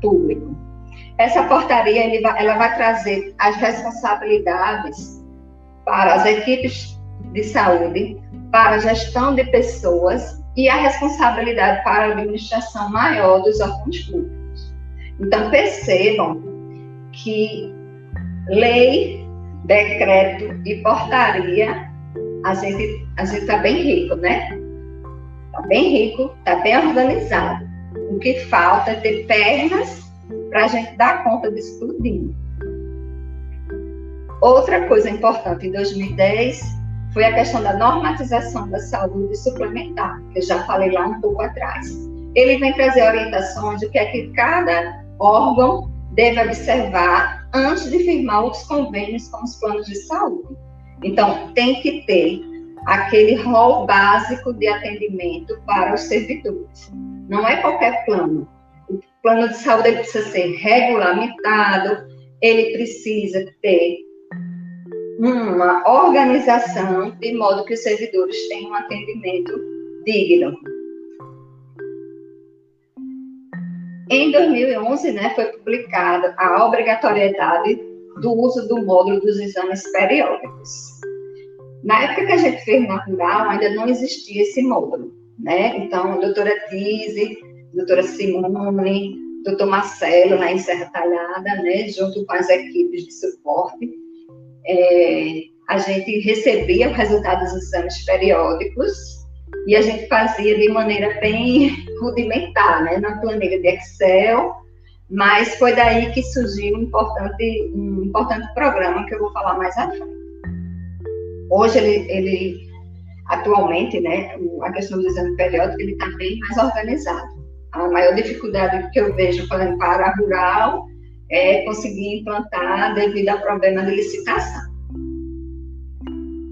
público. Essa portaria ela vai trazer as responsabilidades para as equipes de saúde, para a gestão de pessoas e a responsabilidade para a administração maior dos órgãos públicos. Então, percebam que lei, decreto e portaria, a gente a está bem rico, né? Está bem rico, está bem organizado. O que falta é ter pernas para a gente dar conta disso tudo. Outra coisa importante em 2010 foi a questão da normatização da saúde suplementar, que eu já falei lá um pouco atrás. Ele vem trazer orientações do que é que cada órgão deve observar antes de firmar os convênios com os planos de saúde. Então, tem que ter aquele rol básico de atendimento para os servidores. Não é qualquer plano. Plano de saúde ele precisa ser regulamentado, ele precisa ter uma organização de modo que os servidores tenham um atendimento digno. Em 2011, né, foi publicada a obrigatoriedade do uso do módulo dos exames periódicos. Na época que a gente fez na Rural, ainda não existia esse módulo, né? Então, a doutora Tise, doutora Simone, doutor Marcelo, na Serra Talhada, né, junto com as equipes de suporte, é, a gente recebia o resultado dos exames periódicos e a gente fazia de maneira bem rudimentar, né, na planilha de Excel, mas foi daí que surgiu um importante, um importante programa que eu vou falar mais à frente. Hoje, ele, ele atualmente, né, a questão do exame periódico, ele está bem mais organizado. A maior dificuldade que eu vejo falando para a rural é conseguir implantar devido a problema de licitação.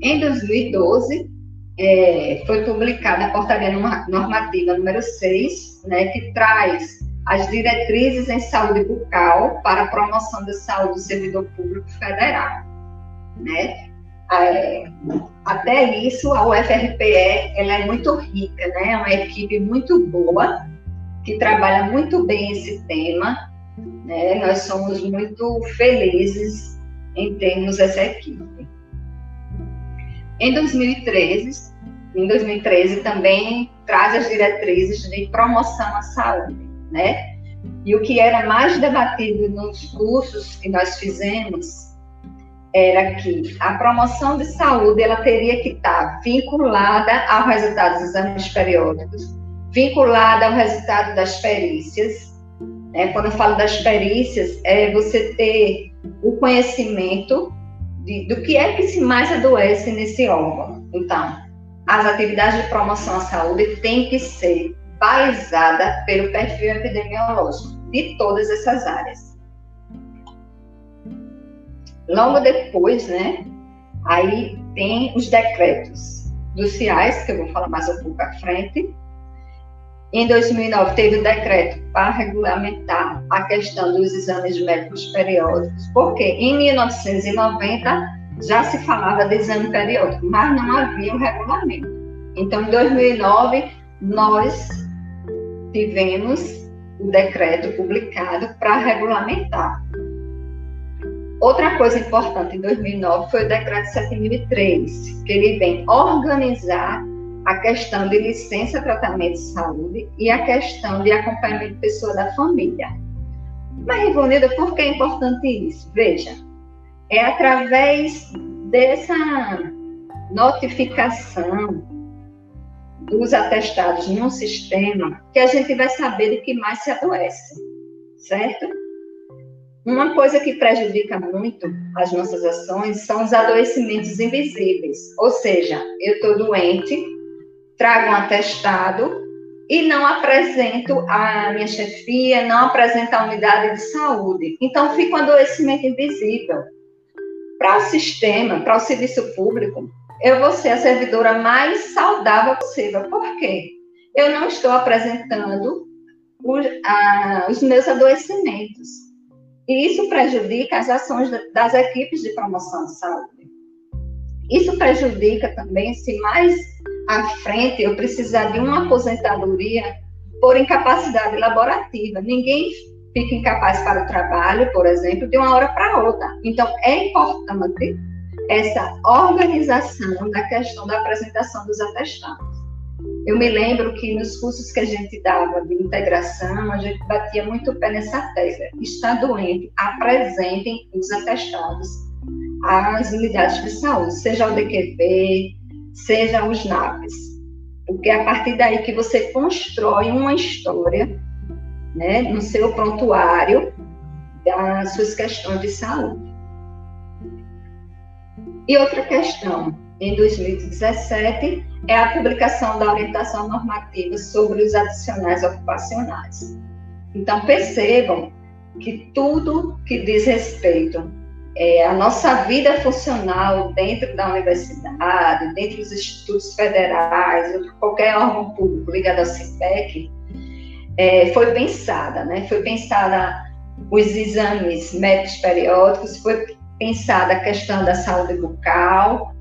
Em 2012, é, foi publicada a portaria normativa número 6, né, que traz as diretrizes em saúde bucal para a promoção da saúde do servidor público federal, né? É, até isso, a UFRPE ela é muito rica, né? É uma equipe muito boa que trabalha muito bem esse tema. Né? Nós somos muito felizes em termos essa equipe. Em 2013, em 2013 também traz as diretrizes de promoção à saúde, né? E o que era mais debatido nos cursos que nós fizemos era que a promoção de saúde ela teria que estar vinculada ao resultado dos exames periódicos, vinculada ao resultado das perícias. Né? Quando eu falo das perícias, é você ter o conhecimento de, do que é que se mais adoece nesse órgão. Então, as atividades de promoção à saúde têm que ser balizada pelo perfil epidemiológico de todas essas áreas. Logo depois, né, aí tem os decretos dos CIAs, que eu vou falar mais um pouco à frente. Em 2009, teve o decreto para regulamentar a questão dos exames médicos periódicos, porque em 1990 já se falava de exame periódico, mas não havia um regulamento. Então, em 2009, nós tivemos o decreto publicado para regulamentar. Outra coisa importante em 2009 foi o decreto 7003, que ele vem organizar a questão de licença tratamento de saúde e a questão de acompanhamento de pessoa da família. Mas, Ivonilda, por que é importante isso? Veja, é através dessa notificação dos atestados num sistema que a gente vai saber de que mais se adoece, certo? Uma coisa que prejudica muito as nossas ações são os adoecimentos invisíveis, ou seja, eu estou doente, trago um atestado e não apresento a minha chefia, não apresento a unidade de saúde. Então, fica um adoecimento invisível para o sistema, para o serviço público, eu vou ser a servidora mais saudável possível. Por quê? Eu não estou apresentando os, a, os meus adoecimentos. E isso prejudica as ações das equipes de promoção de saúde. Isso prejudica também se mais à frente eu precisar de uma aposentadoria por incapacidade laborativa. Ninguém fica incapaz para o trabalho, por exemplo, de uma hora para outra. Então, é importante essa organização da questão da apresentação dos atestados. Eu me lembro que nos cursos que a gente dava de integração, a gente batia muito o pé nessa tecla. Está doente, apresentem os atestados às unidades de saúde, seja o DQV, seja os NAPs. Porque é a partir daí que você constrói uma história né, no seu prontuário das suas questões de saúde. E outra questão, em 2017, é a publicação da orientação normativa sobre os adicionais ocupacionais. Então, percebam que tudo que diz respeito é, à nossa vida funcional dentro da universidade, dentro dos institutos federais, ou qualquer órgão público ligado ao CIPEC, é, foi pensada, né? Foi pensada os exames médicos periódicos, foi pensada a questão da saúde bucal,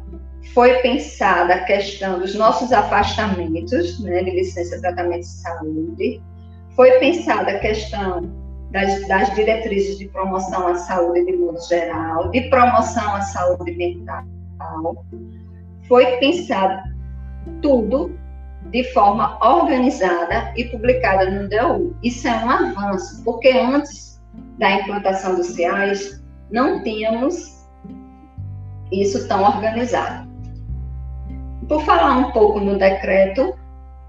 foi pensada a questão dos nossos afastamentos, né, de licença tratamento de saúde, foi pensada a questão das, das diretrizes de promoção à saúde de modo geral, de promoção à saúde mental, foi pensado tudo de forma organizada e publicada no DOU. Isso é um avanço, porque antes da implantação dos CIAs, não tínhamos isso tão organizado. Por falar um pouco no decreto,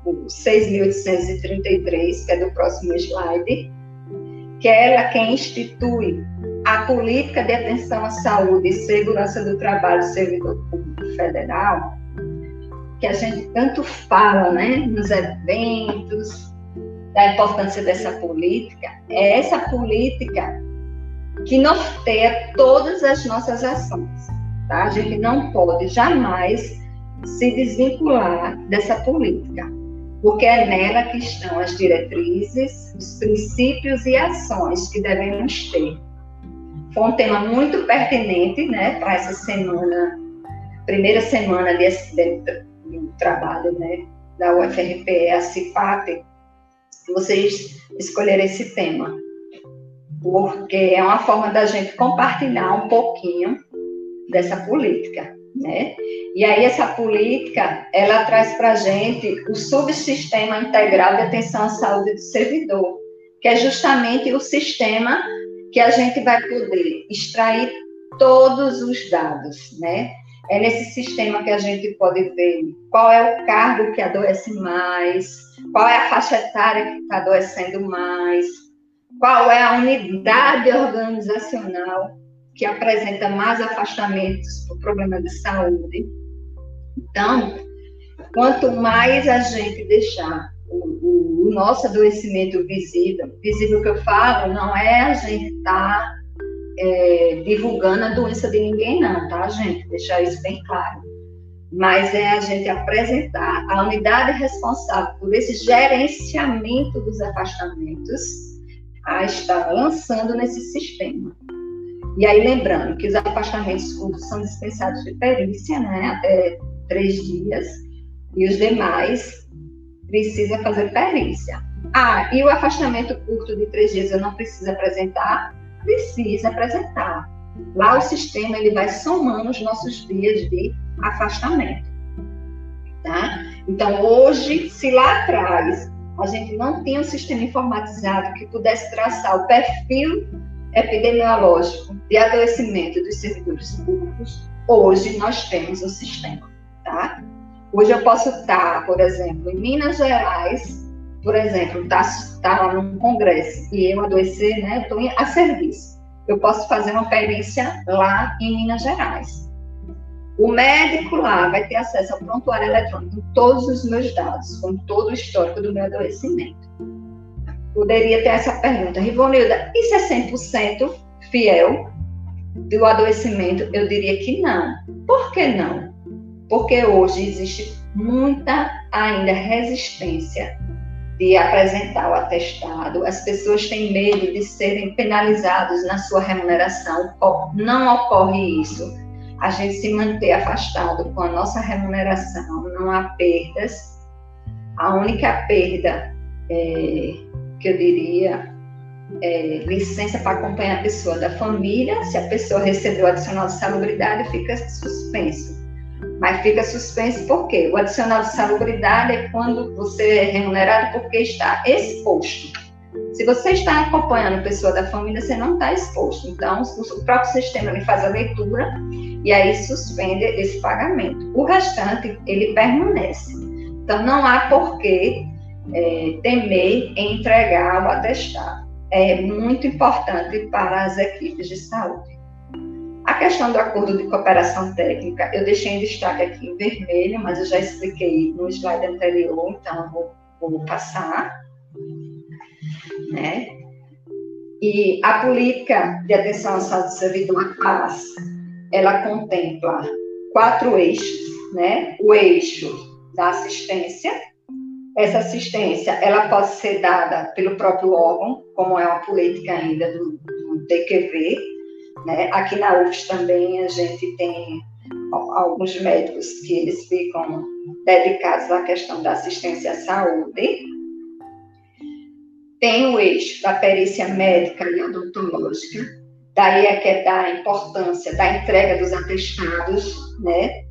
o 6.833, que é do próximo slide, que é ela quem institui a política de atenção à saúde e segurança do trabalho do servidor público federal, que a gente tanto fala né, nos eventos, da importância dessa política, é essa política que norteia todas as nossas ações. Tá? A gente não pode jamais se desvincular dessa política. Porque é nela que estão as diretrizes, os princípios e ações que devemos ter. Foi um tema muito pertinente né, para essa semana, primeira semana de, de, de trabalho né, da UFRPE, a CIPAP, vocês escolheram esse tema, porque é uma forma da gente compartilhar um pouquinho dessa política, né? E aí essa política, ela traz para a gente o subsistema integral de atenção à saúde do servidor, que é justamente o sistema que a gente vai poder extrair todos os dados, né? É nesse sistema que a gente pode ver qual é o cargo que adoece mais, qual é a faixa etária que está adoecendo mais, qual é a unidade organizacional que apresenta mais afastamentos por problema de saúde. Então, quanto mais a gente deixar o, o, o nosso adoecimento visível, visível que eu falo, não é a gente estar tá, é, divulgando a doença de ninguém, não, tá, gente? Deixar isso bem claro. Mas é a gente apresentar a unidade responsável por esse gerenciamento dos afastamentos a estar lançando nesse sistema. E aí, lembrando que os afastamentos curtos são dispensados de perícia, né, até três dias, e os demais precisa fazer perícia. Ah, e o afastamento curto de três dias eu não preciso apresentar? Precisa apresentar. Lá o sistema ele vai somando os nossos dias de afastamento. Tá? Então, hoje, se lá atrás a gente não tinha um sistema informatizado que pudesse traçar o perfil epidemiológico de adoecimento dos servidores públicos, hoje nós temos um sistema, tá? Hoje eu posso estar, por exemplo, em Minas Gerais, por exemplo, estar tá, tá lá num congresso e eu adoecer, né? Estou a serviço. Eu posso fazer uma perícia lá em Minas Gerais. O médico lá vai ter acesso ao prontuário eletrônico com todos os meus dados, com todo o histórico do meu adoecimento. Poderia ter essa pergunta, Rivonilda, isso é 100% fiel do adoecimento? Eu diria que não. Por que não? Porque hoje existe muita ainda resistência de apresentar o atestado, as pessoas têm medo de serem penalizados na sua remuneração. Não ocorre isso a gente se manter afastado com a nossa remuneração, não há perdas. A única perda é, que eu diria é licença para acompanhar a pessoa da família. Se a pessoa recebeu o adicional de salubridade, fica suspenso. Mas fica suspenso por quê? O adicional de salubridade é quando você é remunerado porque está exposto. Se você está acompanhando a pessoa da família, você não está exposto. Então, o próprio sistema ele faz a leitura e aí suspende esse pagamento. O restante, ele permanece. Então, não há porquê é, temer em entregar o atestado. É muito importante para as equipes de saúde. A questão do acordo de cooperação técnica, eu deixei em destaque aqui em vermelho, mas eu já expliquei no slide anterior, então eu vou, vou passar. Né? E a política de atenção à saúde do servidor, a CAS, ela contempla quatro eixos, né? O eixo da assistência. Essa assistência, ela pode ser dada pelo próprio órgão, como é uma política ainda do, do DQV, né? Aqui na UFS também a gente tem alguns médicos que eles ficam dedicados à questão da assistência à saúde. Tem o eixo da perícia médica e odontológica, Daí é que é da importância da entrega dos atestados, né?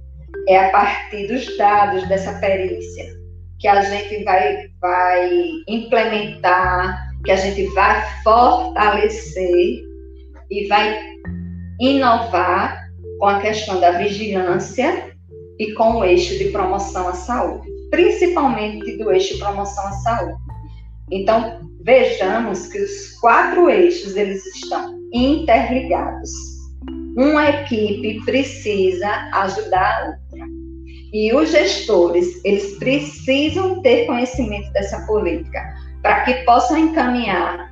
É a partir dos dados dessa perícia que a gente vai, vai implementar, que a gente vai fortalecer e vai inovar com a questão da vigilância e com o eixo de promoção à saúde, principalmente do eixo de promoção à saúde. Então, vejamos que os quatro eixos eles estão interligados. Uma equipe precisa ajudar. E os gestores, eles precisam ter conhecimento dessa política para que possam encaminhar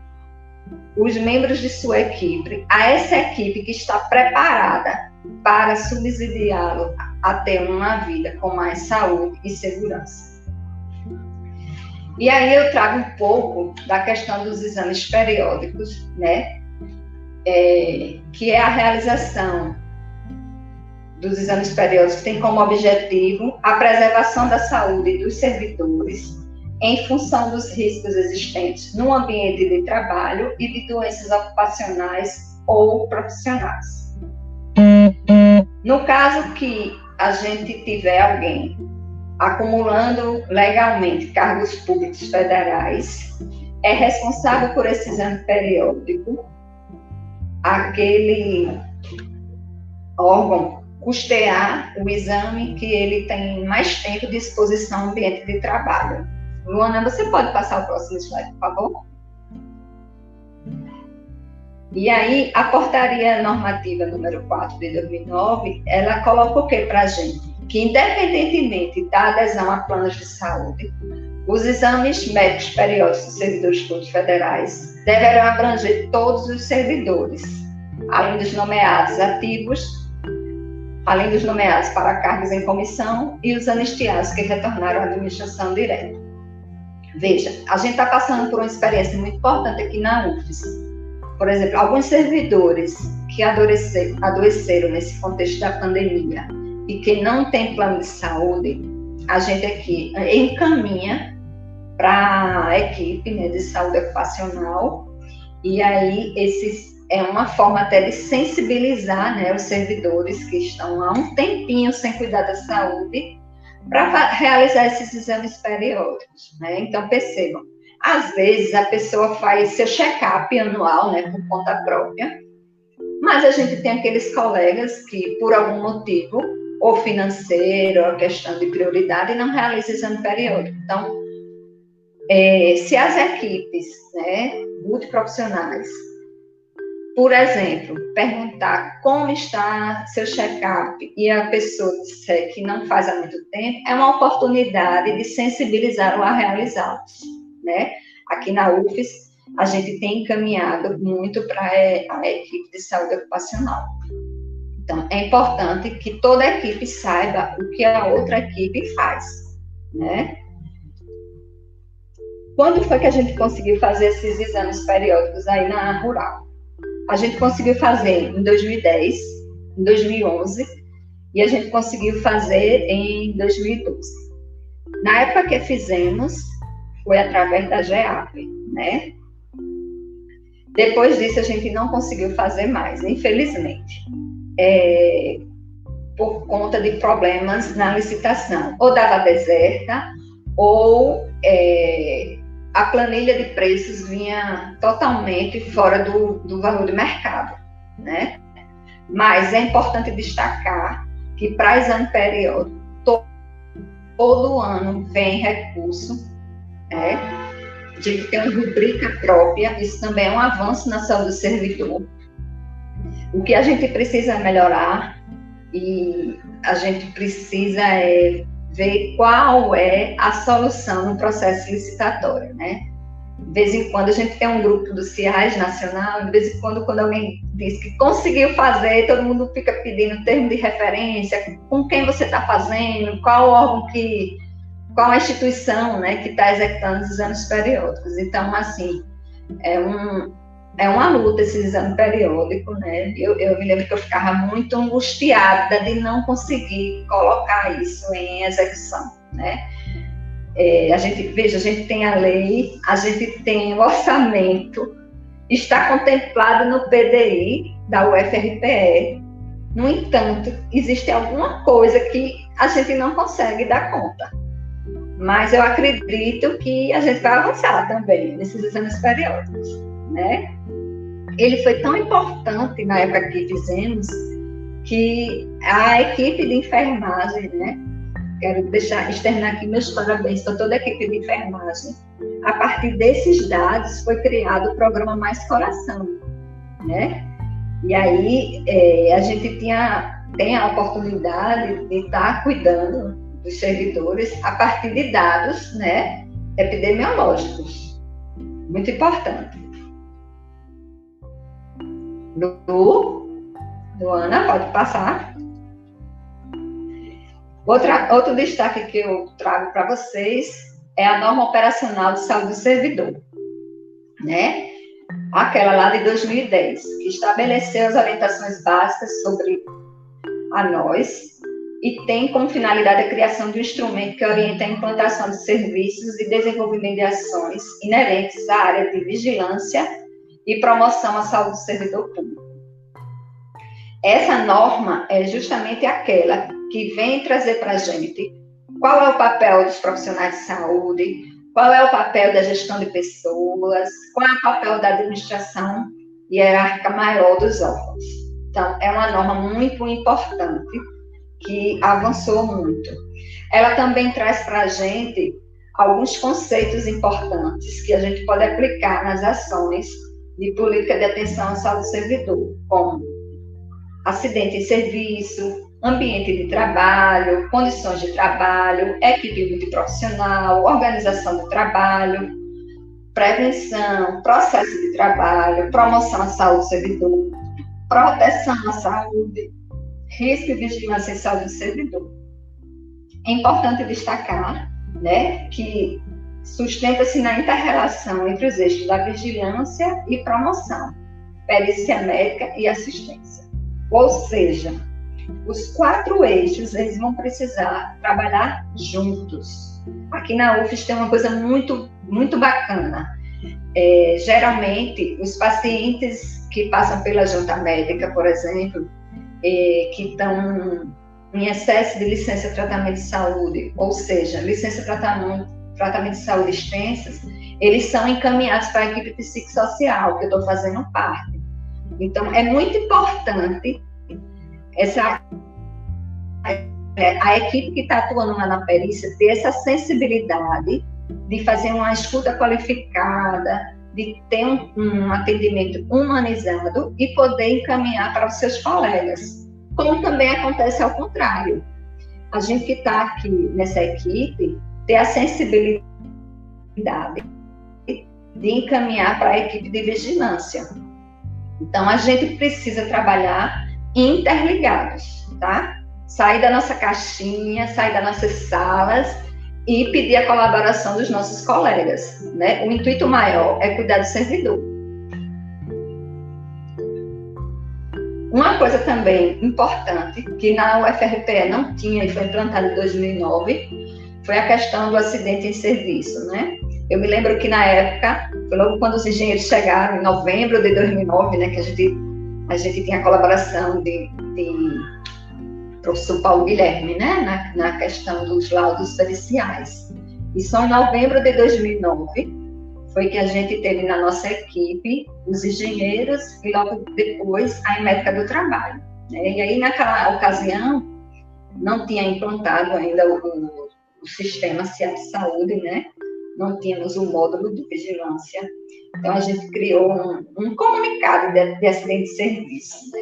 os membros de sua equipe a essa equipe que está preparada para subsidiá-lo a ter uma vida com mais saúde e segurança. E aí eu trago um pouco da questão dos exames periódicos, né? É, que é a realização dos exames periódicos tem como objetivo a preservação da saúde dos servidores em função dos riscos existentes no ambiente de trabalho e de doenças ocupacionais ou profissionais. No caso que a gente tiver alguém acumulando legalmente cargos públicos federais, é responsável por esse exame periódico aquele órgão custear o exame que ele tem mais tempo de exposição ao ambiente de trabalho. Luana, você pode passar o próximo slide, por favor? E aí, a portaria normativa número 4 de 2009, ela coloca o que para a gente? Que, independentemente da adesão a planos de saúde, os exames médicos periódicos dos servidores públicos federais deverão abranger todos os servidores, além dos nomeados ativos além dos nomeados para cargos em comissão e os anistiados que retornaram à administração direta. Veja, a gente está passando por uma experiência muito importante aqui na UFES. Por exemplo, alguns servidores que adoeceram nesse contexto da pandemia e que não têm plano de saúde, a gente aqui encaminha para a equipe né, de saúde ocupacional e aí esses é uma forma até de sensibilizar né, os servidores que estão há um tempinho sem cuidar da saúde para realizar esses exames periódicos. Né? Então, percebam, às vezes a pessoa faz seu check-up anual né, por conta própria, mas a gente tem aqueles colegas que, por algum motivo, ou financeiro, ou questão de prioridade, não realizam exame periódico. Então, é, se as equipes né, multiprofissionais por exemplo, perguntar como está seu check-up e a pessoa disser que não faz há muito tempo, é uma oportunidade de sensibilizá-lo a realizá-los, né? Aqui na UFES, a gente tem encaminhado muito para a equipe de saúde ocupacional. Então, é importante que toda a equipe saiba o que a outra equipe faz, né? Quando foi que a gente conseguiu fazer esses exames periódicos aí na rural? A gente conseguiu fazer em 2010, em 2011 e a gente conseguiu fazer em 2012. Na época que fizemos, foi através da GEAP, né? Depois disso, a gente não conseguiu fazer mais, infelizmente, é, por conta de problemas na licitação. Ou dava deserta, ou é, a planilha de preços vinha totalmente fora do, do valor de mercado, né? Mas é importante destacar que para exame periódico, todo, ano vem recurso, né? De ter uma rubrica própria, isso também é um avanço na saúde do servidor. O que a gente precisa melhorar e a gente precisa é ver qual é a solução no processo licitatório, né? De vez em quando a gente tem um grupo do CIAS nacional, de vez em quando, quando alguém diz que conseguiu fazer, todo mundo fica pedindo termo de referência, com quem você está fazendo, qual órgão que, qual a instituição, né, que está executando os exames periódicos. Então, assim, é um, é uma luta esse exame periódico, né? Eu, eu, me lembro que eu ficava muito angustiada de não conseguir colocar isso em execução, né? É, a gente, veja, a gente tem a lei, a gente tem o orçamento, está contemplado no PDI da UFRPE. No entanto, existe alguma coisa que a gente não consegue dar conta. Mas eu acredito que a gente vai avançar também nesses exames periódicos, né? Ele foi tão importante na época que fizemos que a equipe de enfermagem, né? Quero deixar externar aqui meus parabéns para toda a equipe de enfermagem. A partir desses dados foi criado o programa Mais Coração, né? E aí é, a gente tinha tem a oportunidade de estar cuidando dos servidores a partir de dados, né? Epidemiológicos, muito importante. Lu, Luana, pode passar. Outra, outro destaque que eu trago para vocês é a norma operacional de saúde do servidor, né? Aquela lá de 2010, que estabeleceu as orientações básicas sobre a nós e tem como finalidade a criação de um instrumento que orienta a implantação de serviços e desenvolvimento de ações inerentes à área de vigilância e promoção à saúde do servidor público. Essa norma é justamente aquela que vem trazer para a gente qual é o papel dos profissionais de saúde, qual é o papel da gestão de pessoas, qual é o papel da administração hierárquica maior dos órgãos. Então, é uma norma muito importante que avançou muito. Ela também traz para a gente alguns conceitos importantes que a gente pode aplicar nas ações de política de atenção à saúde do servidor, como acidente em serviço, ambiente de trabalho, condições de trabalho, equipe multiprofissional, organização do trabalho, prevenção, processo de trabalho, promoção à saúde do servidor, proteção à saúde, risco e vigilância em saúde do servidor. É importante destacar né, que sustenta-se na inter-relação entre os eixos da vigilância e promoção, perícia médica e assistência. Ou seja, os quatro eixos eles vão precisar trabalhar juntos. Aqui na UFES tem uma coisa muito, muito bacana. É, geralmente, os pacientes que passam pela junta médica, por exemplo, é, que estão em excesso de licença tratamento de saúde, ou seja, licença tratamento, tratamento de saúde extensas, eles são encaminhados para a equipe psicossocial, que eu estou fazendo parte. Então, é muito importante essa a equipe que está atuando lá na perícia ter essa sensibilidade de fazer uma escuta qualificada, de ter um, um atendimento humanizado e poder encaminhar para os seus colegas. Como também acontece ao contrário. A gente que está aqui nessa equipe ter a sensibilidade de encaminhar para a equipe de vigilância. Então, a gente precisa trabalhar interligados, tá? Sair da nossa caixinha, sair das nossas salas e pedir a colaboração dos nossos colegas, né? O intuito maior é cuidar do servidor. Uma coisa também importante que na UFRPE não tinha e foi implantada em 2009 foi a questão do acidente em serviço, né? Eu me lembro que na época, logo quando os engenheiros chegaram, em novembro de 2009, né, que a gente a gente tinha a colaboração de, de professor Paulo Guilherme, né, na, na questão dos laudos periciais. E só em novembro de 2009 foi que a gente teve na nossa equipe os engenheiros e logo depois a médica do trabalho. Né? E aí, naquela ocasião, não tinha implantado ainda o, o, sistema de saúde, né? não tínhamos um módulo de vigilância então, a gente criou um, um comunicado de, de, acidente de serviço, né?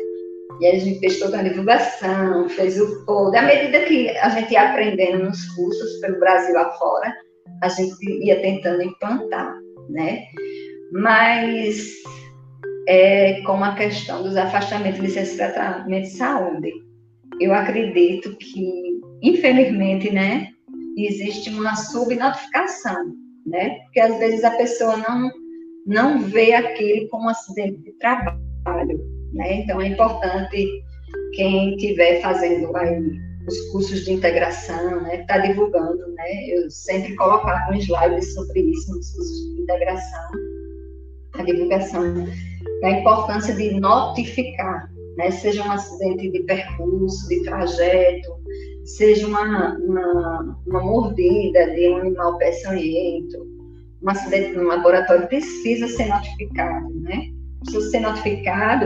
E a gente fez toda a divulgação, fez o code. À medida que a gente ia aprendendo nos cursos pelo Brasil afora, a gente ia tentando implantar, né? Mas, é, como a questão dos afastamentos de tratamento de saúde, eu acredito que, infelizmente, né, existe uma subnotificação, né? Porque às vezes a pessoa não não vê aquele como um acidente de trabalho, né? Então é importante quem estiver fazendo aí os cursos de integração, né, está divulgando, né? Eu sempre coloco alguns slides sobre isso nos cursos de integração, a divulgação da importância de notificar, né? Seja um acidente de percurso, de trajeto, seja uma, uma, uma mordida de um animal peçonhento, um acidente no laboratório precisa ser notificado, né? Precisa ser notificado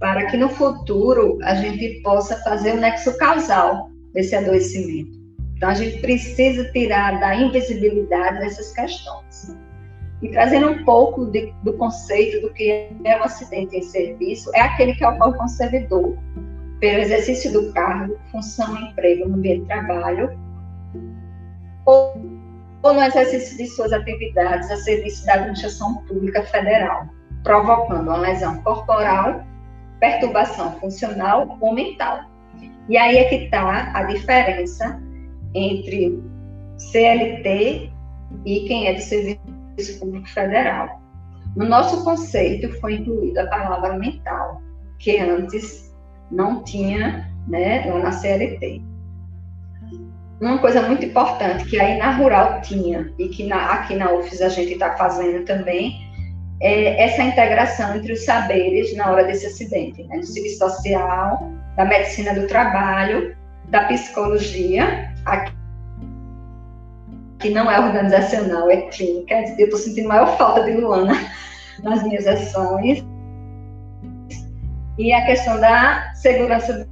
para que no futuro a gente possa fazer o nexo causal desse adoecimento. Então, a gente precisa tirar da invisibilidade dessas questões. E trazendo um pouco de, do conceito do que é um acidente em serviço, é aquele que ocorre com o servidor, pelo exercício do cargo, função, emprego no ambiente de trabalho, ou ou no exercício de suas atividades a serviço da administração pública federal, provocando uma lesão corporal, perturbação funcional ou mental. E aí é que está a diferença entre CLT e quem é do Serviço Público Federal. No nosso conceito foi incluída a palavra mental, que antes não tinha né, na CLT. Uma coisa muito importante que aí na Rural tinha e que na, aqui na UFES a gente está fazendo também é essa integração entre os saberes na hora desse acidente, né, do serviço social, da medicina do trabalho, da psicologia, aqui que não é organizacional, é clínica. Eu estou sentindo maior falta de Luana nas minhas ações. E a questão da segurança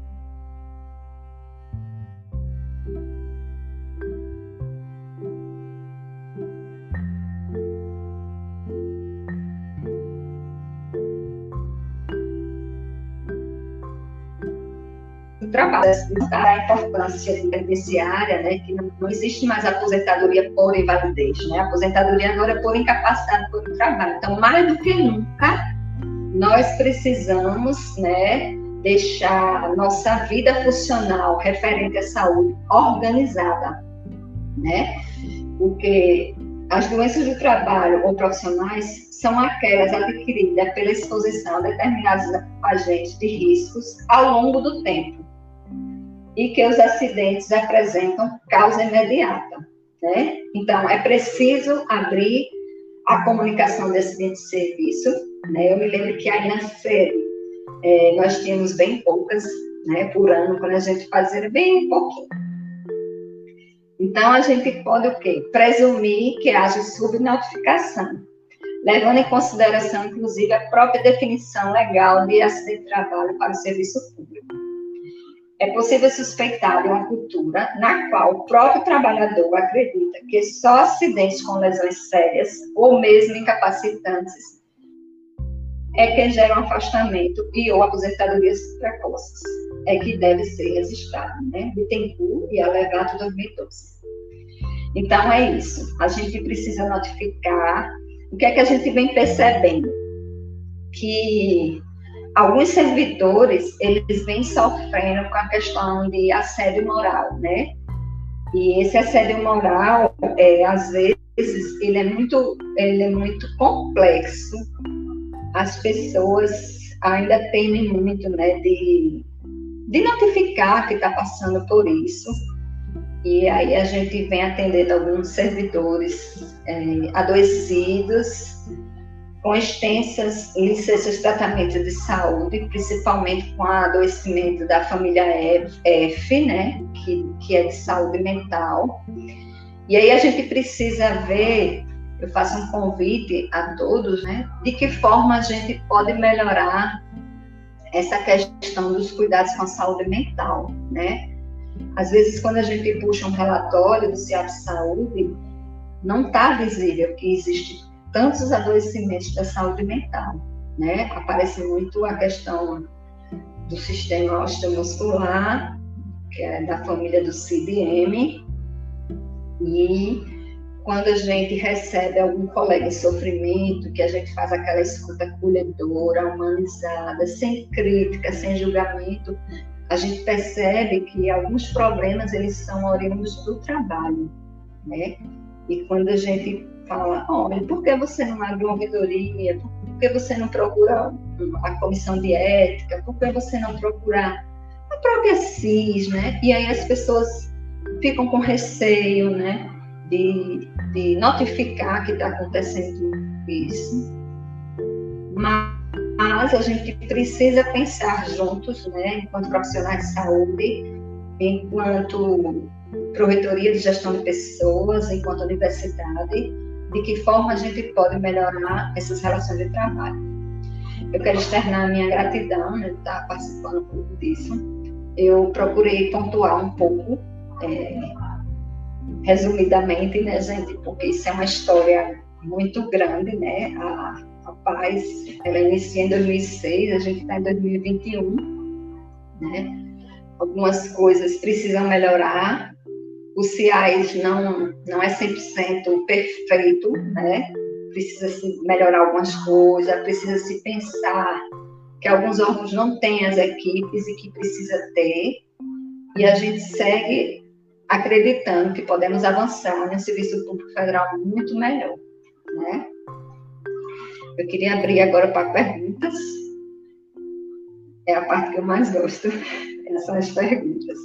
trabalho, da importância previdenciária, né, que não, não, existe mais aposentadoria por invalidez, né, a aposentadoria agora é por incapacidade por trabalho. Então, mais do que nunca, nós precisamos, né, deixar nossa vida funcional referente à saúde organizada, né, porque as doenças do trabalho ou profissionais são aquelas adquiridas pela exposição a determinados agentes de riscos ao longo do tempo e que os acidentes apresentam causa imediata. Né? Então, é preciso abrir a comunicação de acidente de serviço. Né? Eu me lembro que na série é, nós tínhamos bem poucas né, por ano, quando a gente fazia bem pouquinho. Então, a gente pode o quê? Presumir que haja subnotificação, levando em consideração, inclusive, a própria definição legal de acidente de trabalho para o serviço público é possível suspeitar de uma cultura na qual o próprio trabalhador acredita que só acidentes com lesões sérias ou mesmo incapacitantes é que geram afastamento e ou aposentadorias precoces. É que deve ser registrado, né? Bittencourt e Alegato 2012. Então, é isso. A gente precisa notificar o que é que a gente vem percebendo. Que alguns servidores, eles vêm sofrendo com a questão de assédio moral, né? E esse assédio moral, é, às vezes, ele é muito, ele é muito complexo. As pessoas ainda temem muito, né, de, de notificar que está passando por isso. E aí a gente vem atendendo alguns servidores é, adoecidos com extensas licenças de tratamento de saúde, principalmente com o adoecimento da família F, né, que, que é de saúde mental. E aí a gente precisa ver, eu faço um convite a todos, né, de que forma a gente pode melhorar essa questão dos cuidados com a saúde mental, né? Às vezes, quando a gente puxa um relatório do CIAP Saúde, não está visível que existe tantos adoecimentos da saúde mental, né? Aparece muito a questão do sistema osteomuscular, que é da família do CDM, e quando a gente recebe algum colega em sofrimento, que a gente faz aquela escuta acolhedora, humanizada, sem crítica, sem julgamento, a gente percebe que alguns problemas eles são oriundos do trabalho, né? E quando a gente fala, olha, por que você não abre uma ouvidoria? Por que você não procura a comissão de ética? Por que você não procura a própria CIS, né? E aí as pessoas ficam com receio, né? De, de notificar que está acontecendo isso. Mas a gente precisa pensar juntos, né? Enquanto profissionais de saúde, enquanto Projetoria de Gestão de Pessoas, enquanto universidade, de que forma a gente pode melhorar essas relações de trabalho. Eu quero externar minha gratidão de estar participando um pouco disso. Eu procurei pontuar um pouco, é, resumidamente, né, gente, porque isso é uma história muito grande, né? A, a paz, ela inicia em 2006, a gente está em 2021, né? Algumas coisas precisam melhorar, o CIAIS não, não é 100% perfeito, né? Precisa se melhorar algumas coisas, precisa se pensar que alguns órgãos não têm as equipes e que precisa ter. E a gente segue acreditando que podemos avançar no serviço público federal muito melhor, né? Eu queria abrir agora para perguntas. É a parte que eu mais gosto, são as perguntas.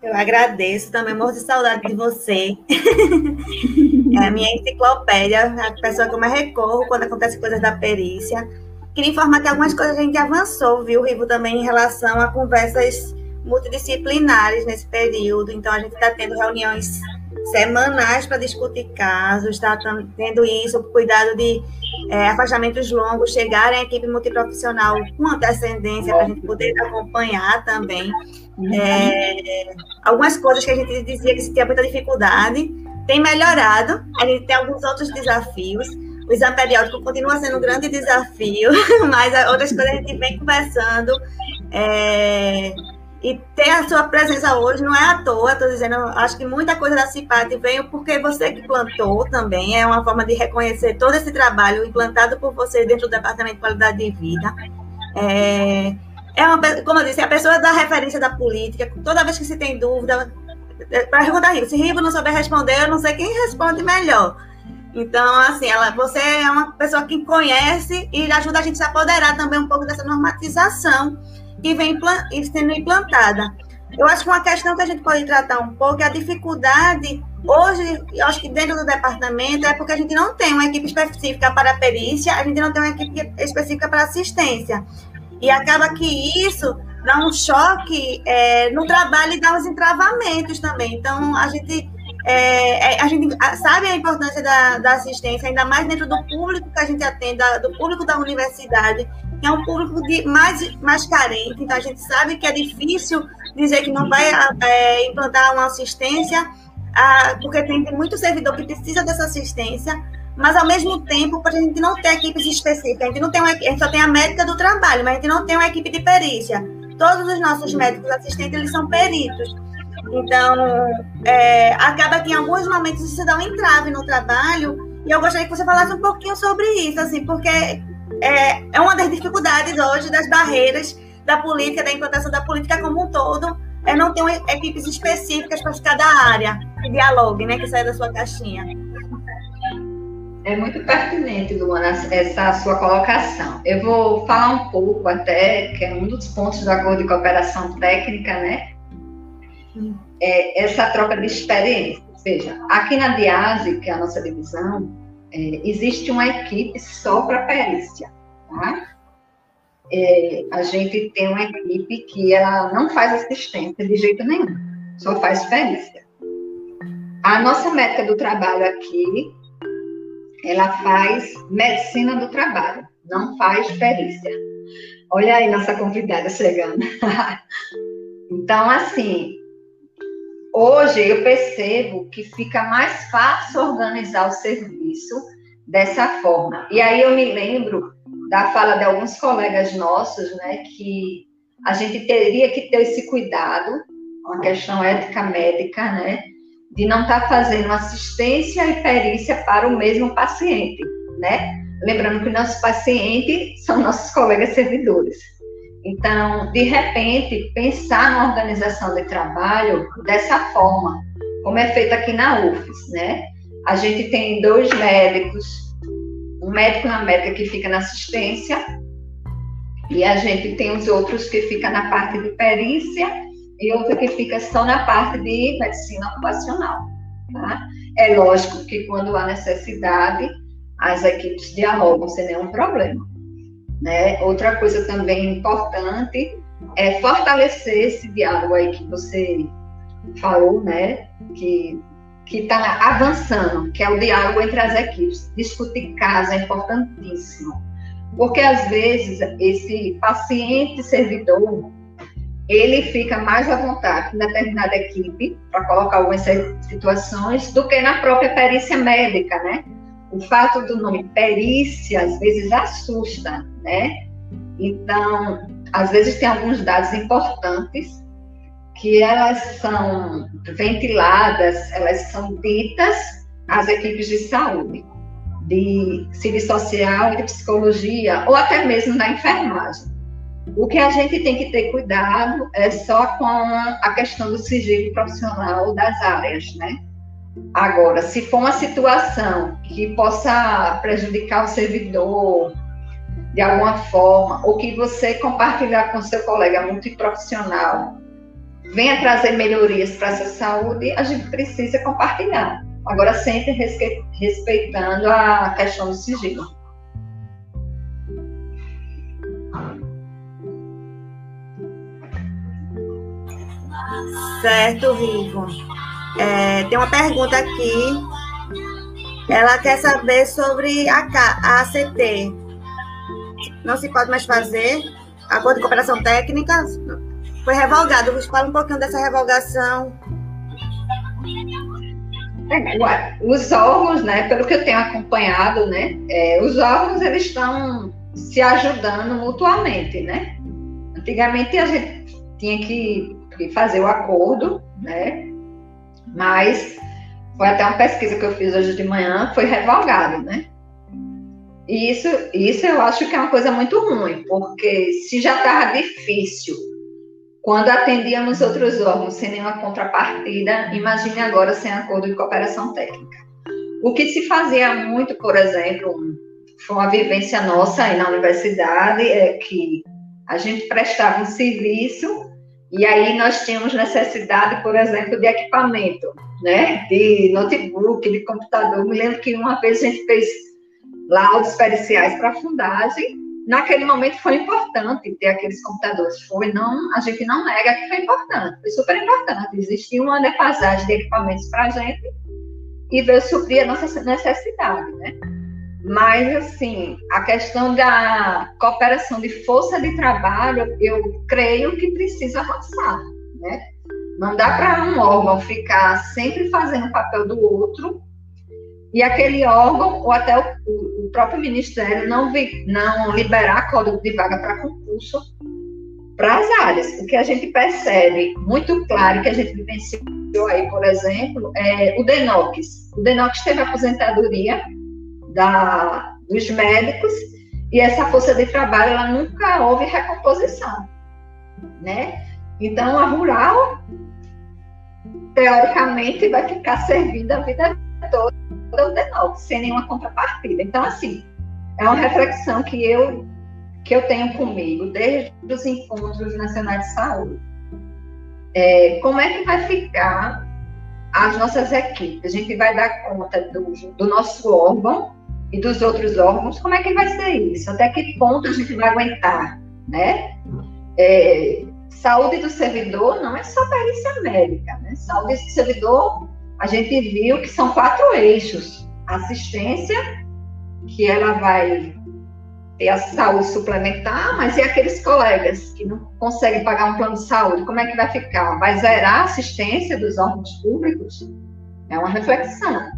Eu agradeço, também morro de saudade de você. é a minha enciclopédia, a pessoa que eu mais recorro quando acontecem coisas da perícia. Queria informar que algumas coisas a gente avançou, viu, Rivo, também em relação a conversas multidisciplinares nesse período. Então, a gente está tendo reuniões semanais para discutir casos, está tendo isso, cuidado de é, afastamentos longos, chegarem à equipe multiprofissional com antecedência para a gente poder acompanhar também. É, algumas coisas que a gente dizia que se tinha muita dificuldade, tem melhorado, a gente tem alguns outros desafios. O exame periódico continua sendo um grande desafio, mas outras coisas a gente vem conversando. É, e ter a sua presença hoje não é à toa, estou dizendo, acho que muita coisa da CIPAT veio porque você que plantou também, é uma forma de reconhecer todo esse trabalho implantado por você dentro do Departamento de Qualidade de Vida. É, é uma, como eu disse, é a pessoa da referência da política, toda vez que se tem dúvida, é, para perguntar Rivo, se Rivo não souber responder, eu não sei quem responde melhor. Então, assim, ela, você é uma pessoa que conhece e ajuda a gente a se apoderar também um pouco dessa normatização que vem sendo implantada. Eu acho que uma questão que a gente pode tratar um pouco é a dificuldade. Hoje, eu acho que dentro do departamento é porque a gente não tem uma equipe específica para perícia, a gente não tem uma equipe específica para assistência. E acaba que isso dá um choque é, no trabalho e dá uns entravamentos também. Então, a gente, é, é a gente sabe a importância da, da assistência, ainda mais dentro do público que a gente atende, do público da universidade, que é um público de, mais, mais carente, então a gente sabe que é difícil dizer que não vai é, implantar uma assistência, a, porque tem, tem muito servidor que precisa dessa assistência, mas ao mesmo tempo, para a gente não ter equipes específicas, a gente não tem uma, a gente só tem a médica do trabalho, mas a gente não tem uma equipe de perícia. Todos os nossos médicos assistentes, eles são peritos. Então, é, acaba que em alguns momentos isso dá um entrave no trabalho, e eu gostaria que você falasse um pouquinho sobre isso, assim, porque é, é uma das dificuldades hoje, das barreiras da política, da implantação da política como um todo, é não ter equipes específicas para cada área que dialogue, né, que saia da sua caixinha. É muito pertinente, Luana, essa sua colocação. Eu vou falar um pouco até, que é um dos pontos do acordo de cooperação técnica, né? É essa troca de experiência. Veja, aqui na DIASE, que é a nossa divisão, é, existe uma equipe só para perícia, tá? É, a gente tem uma equipe que ela não faz assistência de jeito nenhum, só faz perícia. A nossa médica do trabalho aqui, ela faz medicina do trabalho, não faz perícia. Olha aí nossa convidada chegando. então, assim, Hoje eu percebo que fica mais fácil organizar o serviço dessa forma. E aí eu me lembro da fala de alguns colegas nossos, né, que a gente teria que ter esse cuidado, uma questão ética médica, né, de não estar tá fazendo assistência e perícia para o mesmo paciente, né? Lembrando que nossos pacientes são nossos colegas servidores. Então, de repente, pensar na organização de trabalho dessa forma, como é feito aqui na UFES, né? A gente tem dois médicos, um médico na médica que fica na assistência, e a gente tem os outros que ficam na parte de perícia e outro que fica só na parte de medicina ocupacional. Tá? É lógico que quando há necessidade, as equipes dialogam sem nenhum problema. Né? Outra coisa também importante é fortalecer esse diálogo aí que você falou, né? Que que está avançando, que é o diálogo entre as equipes. Discutir caso é importantíssimo, porque às vezes esse paciente servidor ele fica mais à vontade em determinada equipe para colocar algumas situações do que na própria perícia médica, né? O fato do nome perícia às vezes assusta, né? Então, às vezes tem alguns dados importantes que elas são ventiladas, elas são ditas às equipes de saúde, de serviço social de psicologia, ou até mesmo na enfermagem. O que a gente tem que ter cuidado é só com a questão do sigilo profissional das áreas, né? Agora, se for uma situação que possa prejudicar o servidor de alguma forma, ou que você compartilhar com seu colega multiprofissional venha trazer melhorias para essa saúde, a gente precisa compartilhar. Agora, sempre respeitando a questão do sigilo. Certo, Rico. É, tem uma pergunta aqui. Ela quer saber sobre a, a ACT. Não se pode mais fazer. Acordo de cooperação técnica foi revogado. Fala um pouquinho dessa revogação. É, os órgãos, né, pelo que eu tenho acompanhado, né, é, os órgãos eles estão se ajudando mutuamente, né? Antigamente a gente tinha que fazer o acordo, né? Mas foi até uma pesquisa que eu fiz hoje de manhã, foi revogado, né? E isso, isso eu acho que é uma coisa muito ruim, porque se já estava difícil quando atendíamos outros órgãos sem nenhuma contrapartida, imagine agora sem acordo de cooperação técnica. O que se fazia muito, por exemplo, foi uma vivência nossa aí na universidade, é que a gente prestava um serviço e aí nós tínhamos necessidade, por exemplo, de equipamento, né? De notebook, de computador. Me lembro que uma vez a gente fez laudos periciais para a fundagem. Naquele momento foi importante ter aqueles computadores. Foi não, a gente não nega que foi importante, foi super importante. Existia uma defasagem de equipamentos para a gente e veio suprir a nossa necessidade, né? Mas, assim, a questão da cooperação de força de trabalho, eu creio que precisa avançar, né? Não dá para um órgão ficar sempre fazendo o papel do outro e aquele órgão, ou até o, o próprio ministério, não, vi, não liberar código de vaga para concurso para as áreas. O que a gente percebe muito claro, que a gente vivenciou aí, por exemplo, é o DENOX. O DENOX teve aposentadoria da, dos médicos, e essa força de trabalho ela nunca houve recomposição, né? Então a rural teoricamente vai ficar servindo a vida toda de novo, sem nenhuma contrapartida. Então assim, é uma reflexão que eu que eu tenho comigo desde os encontros nacionais de saúde. É, como é que vai ficar as nossas equipes? A gente vai dar conta do, do nosso órgão e dos outros órgãos, como é que vai ser isso? Até que ponto a gente vai aguentar, né? É, saúde do servidor não é só perícia médica, né? Saúde do servidor, a gente viu que são quatro eixos. Assistência, que ela vai ter a saúde suplementar, mas e aqueles colegas que não conseguem pagar um plano de saúde, como é que vai ficar? Vai zerar a assistência dos órgãos públicos? É uma reflexão,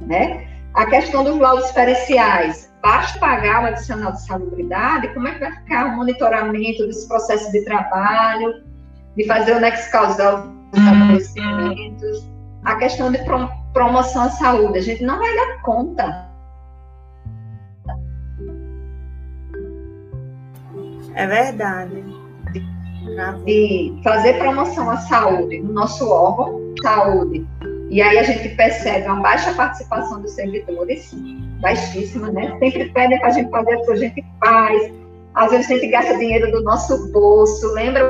né? A questão dos laudos periciais, basta pagar o adicional de salubridade, como é que vai ficar o monitoramento desse processo de trabalho, de fazer o nexo causal dos estabelecimentos, a questão de promoção à saúde, a gente não vai dar conta. É verdade. E fazer promoção à saúde no nosso órgão, saúde, e aí a gente percebe uma baixa participação dos servidores, baixíssima, né? Sempre pedem para a gente fazer o que a gente faz. Às vezes a gente gasta dinheiro do nosso bolso, lembra?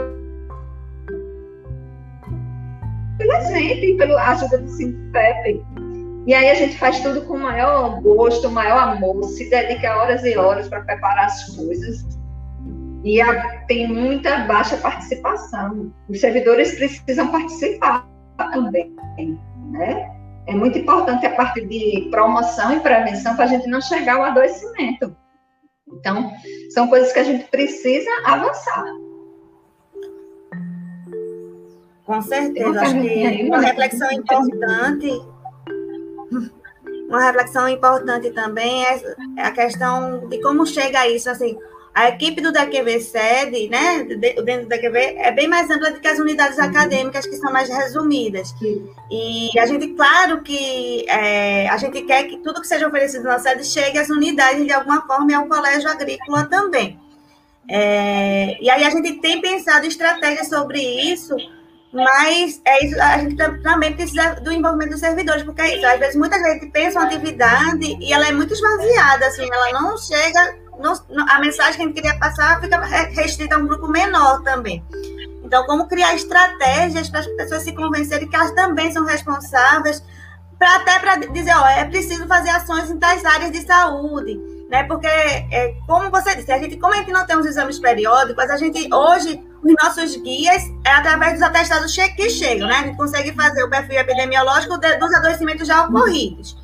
Pela gente, pela ajuda do Simpep. E aí a gente faz tudo com o maior gosto, maior amor, se dedica horas e horas para preparar as coisas. E a, tem muita baixa participação. Os servidores precisam participar também né? É muito importante a parte de promoção e prevenção para a gente não chegar ao adoecimento. Então, são coisas que a gente precisa avançar. Com certeza, acho que uma reflexão importante, uma reflexão importante também é a questão de como chega a isso, assim, a equipe do DQV sede, né, dentro do DQV, é bem mais ampla do que as unidades uhum. acadêmicas, que são mais resumidas. E a gente, claro que é, a gente quer que tudo que seja oferecido na sede chegue às unidades de alguma forma e ao colégio agrícola também. É, e aí a gente tem pensado estratégias sobre isso, mas é isso, a gente também precisa do envolvimento dos servidores, porque é isso, às vezes muita gente pensa uma atividade e ela é muito esvaziada, assim, ela não chega, a mensagem que a gente queria passar fica restrita a um grupo menor também. Então, como criar estratégias para as pessoas se convencerem que elas também são responsáveis, para até para dizer, ó, é preciso fazer ações em tais áreas de saúde, né? Porque, é, como você disse, a gente, como a gente não tem os exames periódicos, a gente hoje os nossos guias é através dos atestados que chegam, né? A gente consegue fazer o perfil epidemiológico dos adoecimentos já ocorridos.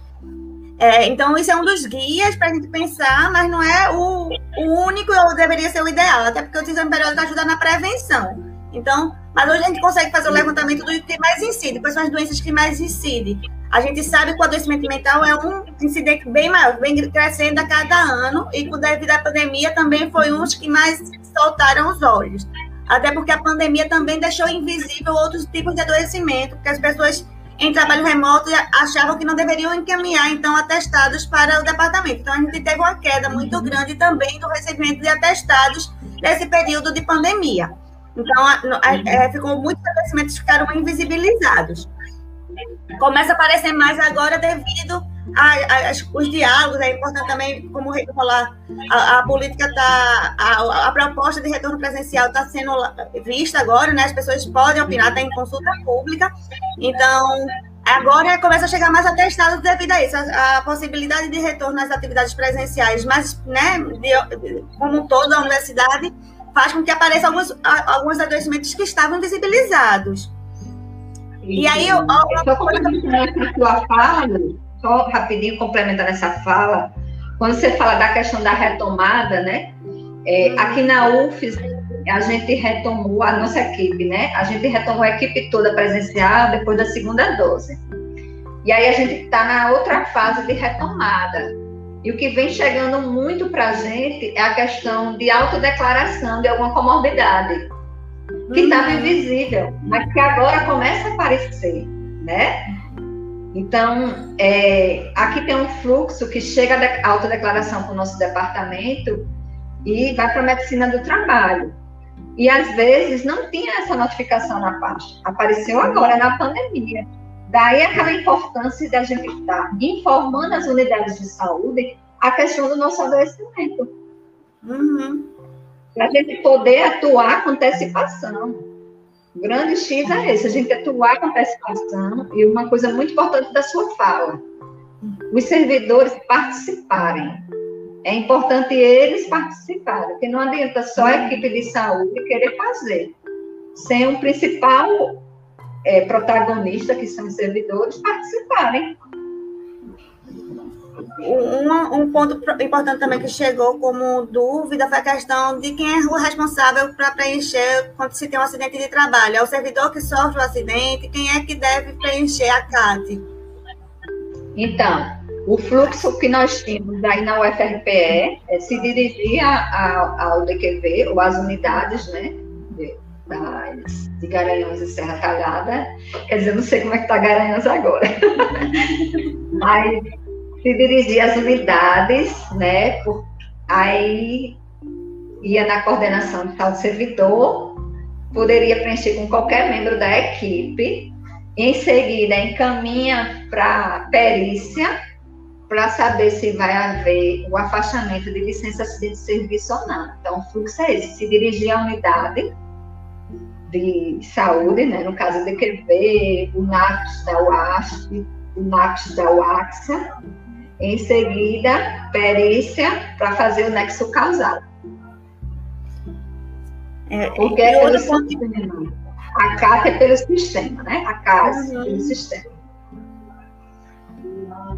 É, então, isso é um dos guias para a gente pensar, mas não é o, o único ou deveria ser o ideal, até porque o exame periódico ajuda na prevenção. Então, mas hoje a gente consegue fazer o levantamento do que mais incide, quais são as doenças que mais incidem. A gente sabe que o adoecimento mental é um incidente bem maior, vem crescendo a cada ano, e com devido à pandemia também foi um dos que mais soltaram os olhos. Até porque a pandemia também deixou invisível outros tipos de adoecimento, porque as pessoas em trabalho remoto achavam que não deveriam encaminhar, então, atestados para o departamento. Então, a gente teve uma queda muito grande também do recebimento de atestados nesse período de pandemia. Então, é, ficou muitos acontecimentos ficaram invisibilizados. Começa a aparecer mais agora devido aos diálogos, é importante também, como falar, a, a política está, a, a, proposta de retorno presencial está sendo vista agora, né? As pessoas podem opinar, está em consulta pública, então agora começa a chegar mais atestados devido a isso, a, a possibilidade de retorno às atividades presenciais, mas, né, de, como um todo, a universidade faz com que apareçam alguns, alguns adoecimentos que estavam invisibilizados. E, e aí, eu, eu, só complementando a sua fala, só rapidinho complementando essa fala, quando você fala da questão da retomada, né? É, aqui na UFES, a gente retomou, a nossa equipe, né? A gente retomou a equipe toda presencial depois da segunda dose. E aí a gente está na outra fase de retomada. E o que vem chegando muito para a gente é a questão de autodeclaração de alguma comorbidade, que estava uhum. invisível, mas que agora começa a aparecer, né? Então, é, aqui tem um fluxo que chega da autodeclaração para o nosso departamento e vai para a medicina do trabalho. E às vezes não tinha essa notificação na pasta. Apareceu agora na pandemia. Daí aquela importância de a gente estar informando as unidades de saúde a questão do nosso adoecimento. Uhum. Para a gente poder atuar com antecipação. O grande X é esse, a gente atuar com antecipação. E uma coisa muito importante da sua fala: os servidores participarem. É importante eles participarem, porque não adianta só a equipe de saúde querer fazer. Sem um principal é, protagonista, que são os servidores, participarem. Um, um, ponto importante também que chegou como dúvida foi a questão de quem é o responsável para preencher quando se tem um acidente de trabalho. É o servidor que sofre o acidente? Quem é que deve preencher a CAT? Então, o fluxo que nós tínhamos aí na UFRPE é se dirigir ao DQV, ou às unidades, né, de Garanhões e Serra Talhada. Quer dizer, não sei como é que está Garanhões agora. Mas se dirigir às unidades, né? Por, aí ia na coordenação de tal servidor, poderia preencher com qualquer membro da equipe, em seguida encaminha para perícia para saber se vai haver o afastamento de licença de serviço ou não. Então, o fluxo é esse: se dirigir à unidade, de saúde, né? no caso de QV, o NAPS da UASP, o NAPS da UAXA, em seguida, perícia para fazer o nexo causal. É, Porque é pelo sistema. A CAT é pelo sistema, né? A CAS uhum. pelo sistema.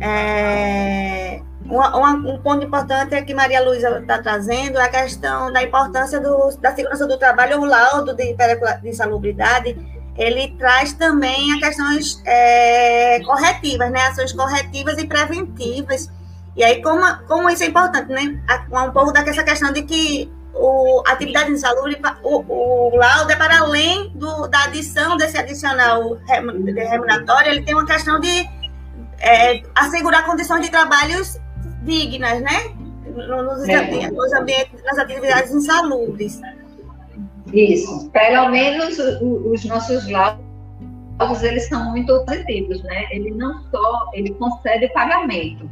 É, um, um, ponto importante é que Maria Luísa está trazendo é a questão da importância do, da segurança do trabalho, o laudo de, de insalubridade, ele traz também a questões é, corretivas, né? Ações corretivas e preventivas. E aí, como, como isso é importante, né? Um pouco dessa questão de que o, a atividade insalubre, o, o laudo é para além do, da adição desse adicional remuneratório, ele tem uma questão de é, assegurar condições de trabalhos dignas, né? nos, é. nos ambientes, nas atividades insalubres. Isso. Pelo menos os nossos laudos, eles são muito positivos, né? Ele não só, ele concede pagamento,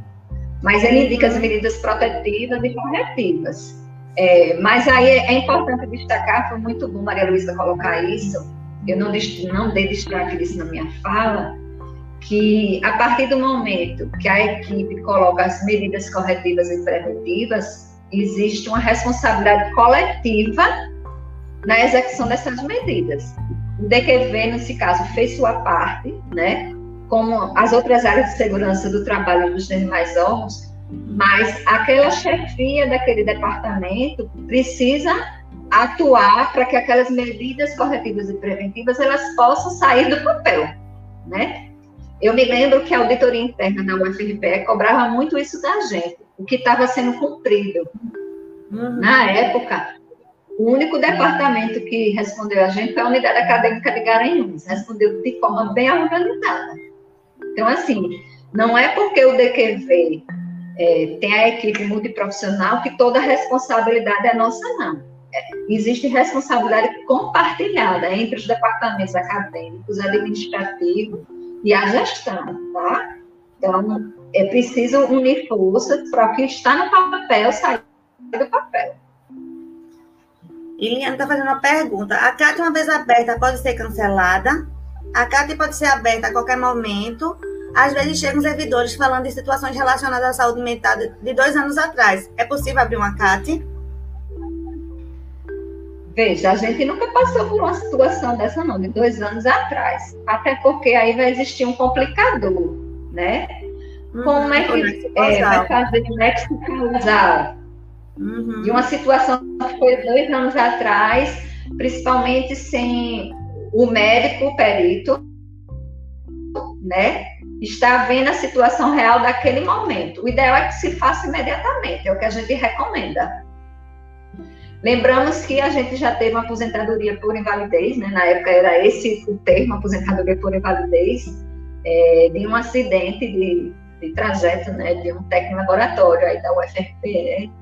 mas ele indica as medidas protetivas e corretivas. É, mas aí é, é, importante destacar, foi muito bom Maria Luísa colocar isso, eu não, não dei destaque disso na minha fala, que a partir do momento que a equipe coloca as medidas corretivas e preventivas, existe uma responsabilidade coletiva na execução dessas medidas. O DQV, nesse caso, fez sua parte, né? como as outras áreas de segurança do trabalho dos demais órgãos, mas aquela chefia daquele departamento precisa atuar para que aquelas medidas corretivas e preventivas elas possam sair do papel, né? Eu me lembro que a auditoria interna da UFRPE cobrava muito isso da gente, o que estava sendo cumprido. Uhum. Na época, o único departamento que respondeu a gente foi a Unidade Acadêmica de Garanhuns, respondeu de forma bem organizada. Então, assim, não é porque o DQV é, tem a equipe multiprofissional que toda a responsabilidade é nossa, não. É, existe responsabilidade compartilhada entre os departamentos acadêmicos, administrativos e a gestão, tá? Então, é preciso unir forças para o que está no papel sair do papel. Iliana está fazendo uma pergunta. A CAT, uma vez aberta, pode ser cancelada? A CAT pode ser aberta a qualquer momento. Às vezes chegam servidores falando de situações relacionadas à saúde mental de dois anos atrás. É possível abrir uma CAT? Veja, a gente nunca passou por uma situação dessa, não, de dois anos atrás. Até porque aí vai existir um complicador, né? Uhum, Como é que é, vai fazer o nexo causal? Uhum. De uma situação que foi dois anos atrás, principalmente sem o médico, o perito, né? Está vendo a situação real daquele momento. O ideal é que se faça imediatamente, é o que a gente recomenda. Lembramos que a gente já teve uma aposentadoria por invalidez, né? na época era esse o termo, aposentadoria por invalidez, é, de um acidente de, de trajeto né? de um técnico laboratório aí da UFRPE.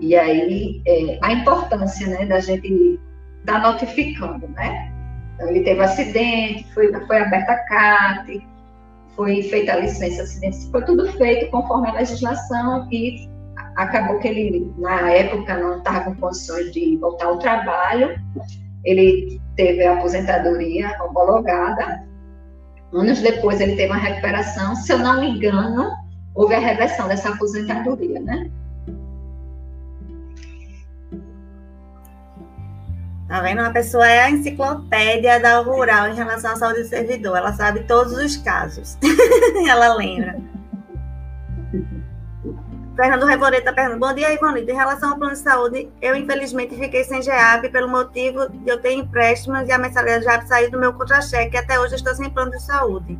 E aí é, a importância né? da gente estar tá notificando, né? Então, ele teve acidente, foi, foi aberta a CAT, foi feita a licença acidente, foi tudo feito conforme a legislação e acabou que ele, na época, não estava com condições de voltar ao trabalho, ele teve a aposentadoria homologada, anos depois ele teve uma recuperação, se eu não me engano, houve a reversão dessa aposentadoria, né? Tá vendo? Uma pessoa é a enciclopédia da rural em relação à saúde do servidor. Ela sabe todos os casos. ela lembra. Fernando Revoreta está perguntando. Bom dia, Ivonita. Em relação ao plano de saúde, eu infelizmente fiquei sem GEAP pelo motivo de eu ter empréstimos e a mensalidade já saiu do meu contra-cheque. Até hoje estou sem plano de saúde.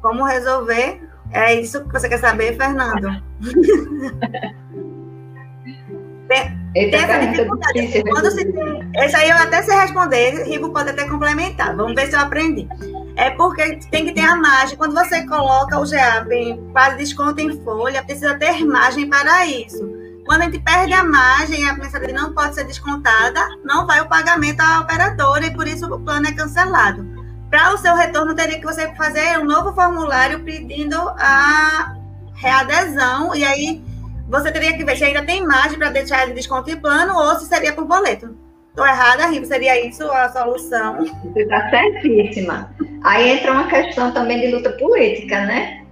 Como resolver? É isso que você quer saber, Fernando? tem, essa dificuldade. Quando se tem, esse aí eu até sei responder, Rivo pode até complementar. Vamos ver se eu aprendi. É porque tem que ter a margem. Quando você coloca o GAP para desconto em folha, precisa ter margem para isso. Quando a gente perde a margem, a mensalidade não pode ser descontada, não vai o pagamento à operadora e por isso o plano é cancelado. Para o seu retorno, teria que você fazer um novo formulário pedindo a readesão e aí você teria que ver se ainda tem margem para deixar de desconto em plano ou se seria por boleto. Estou errada, Rivo? Seria isso a solução? Você está certíssima. Aí entra uma questão também de luta política, né?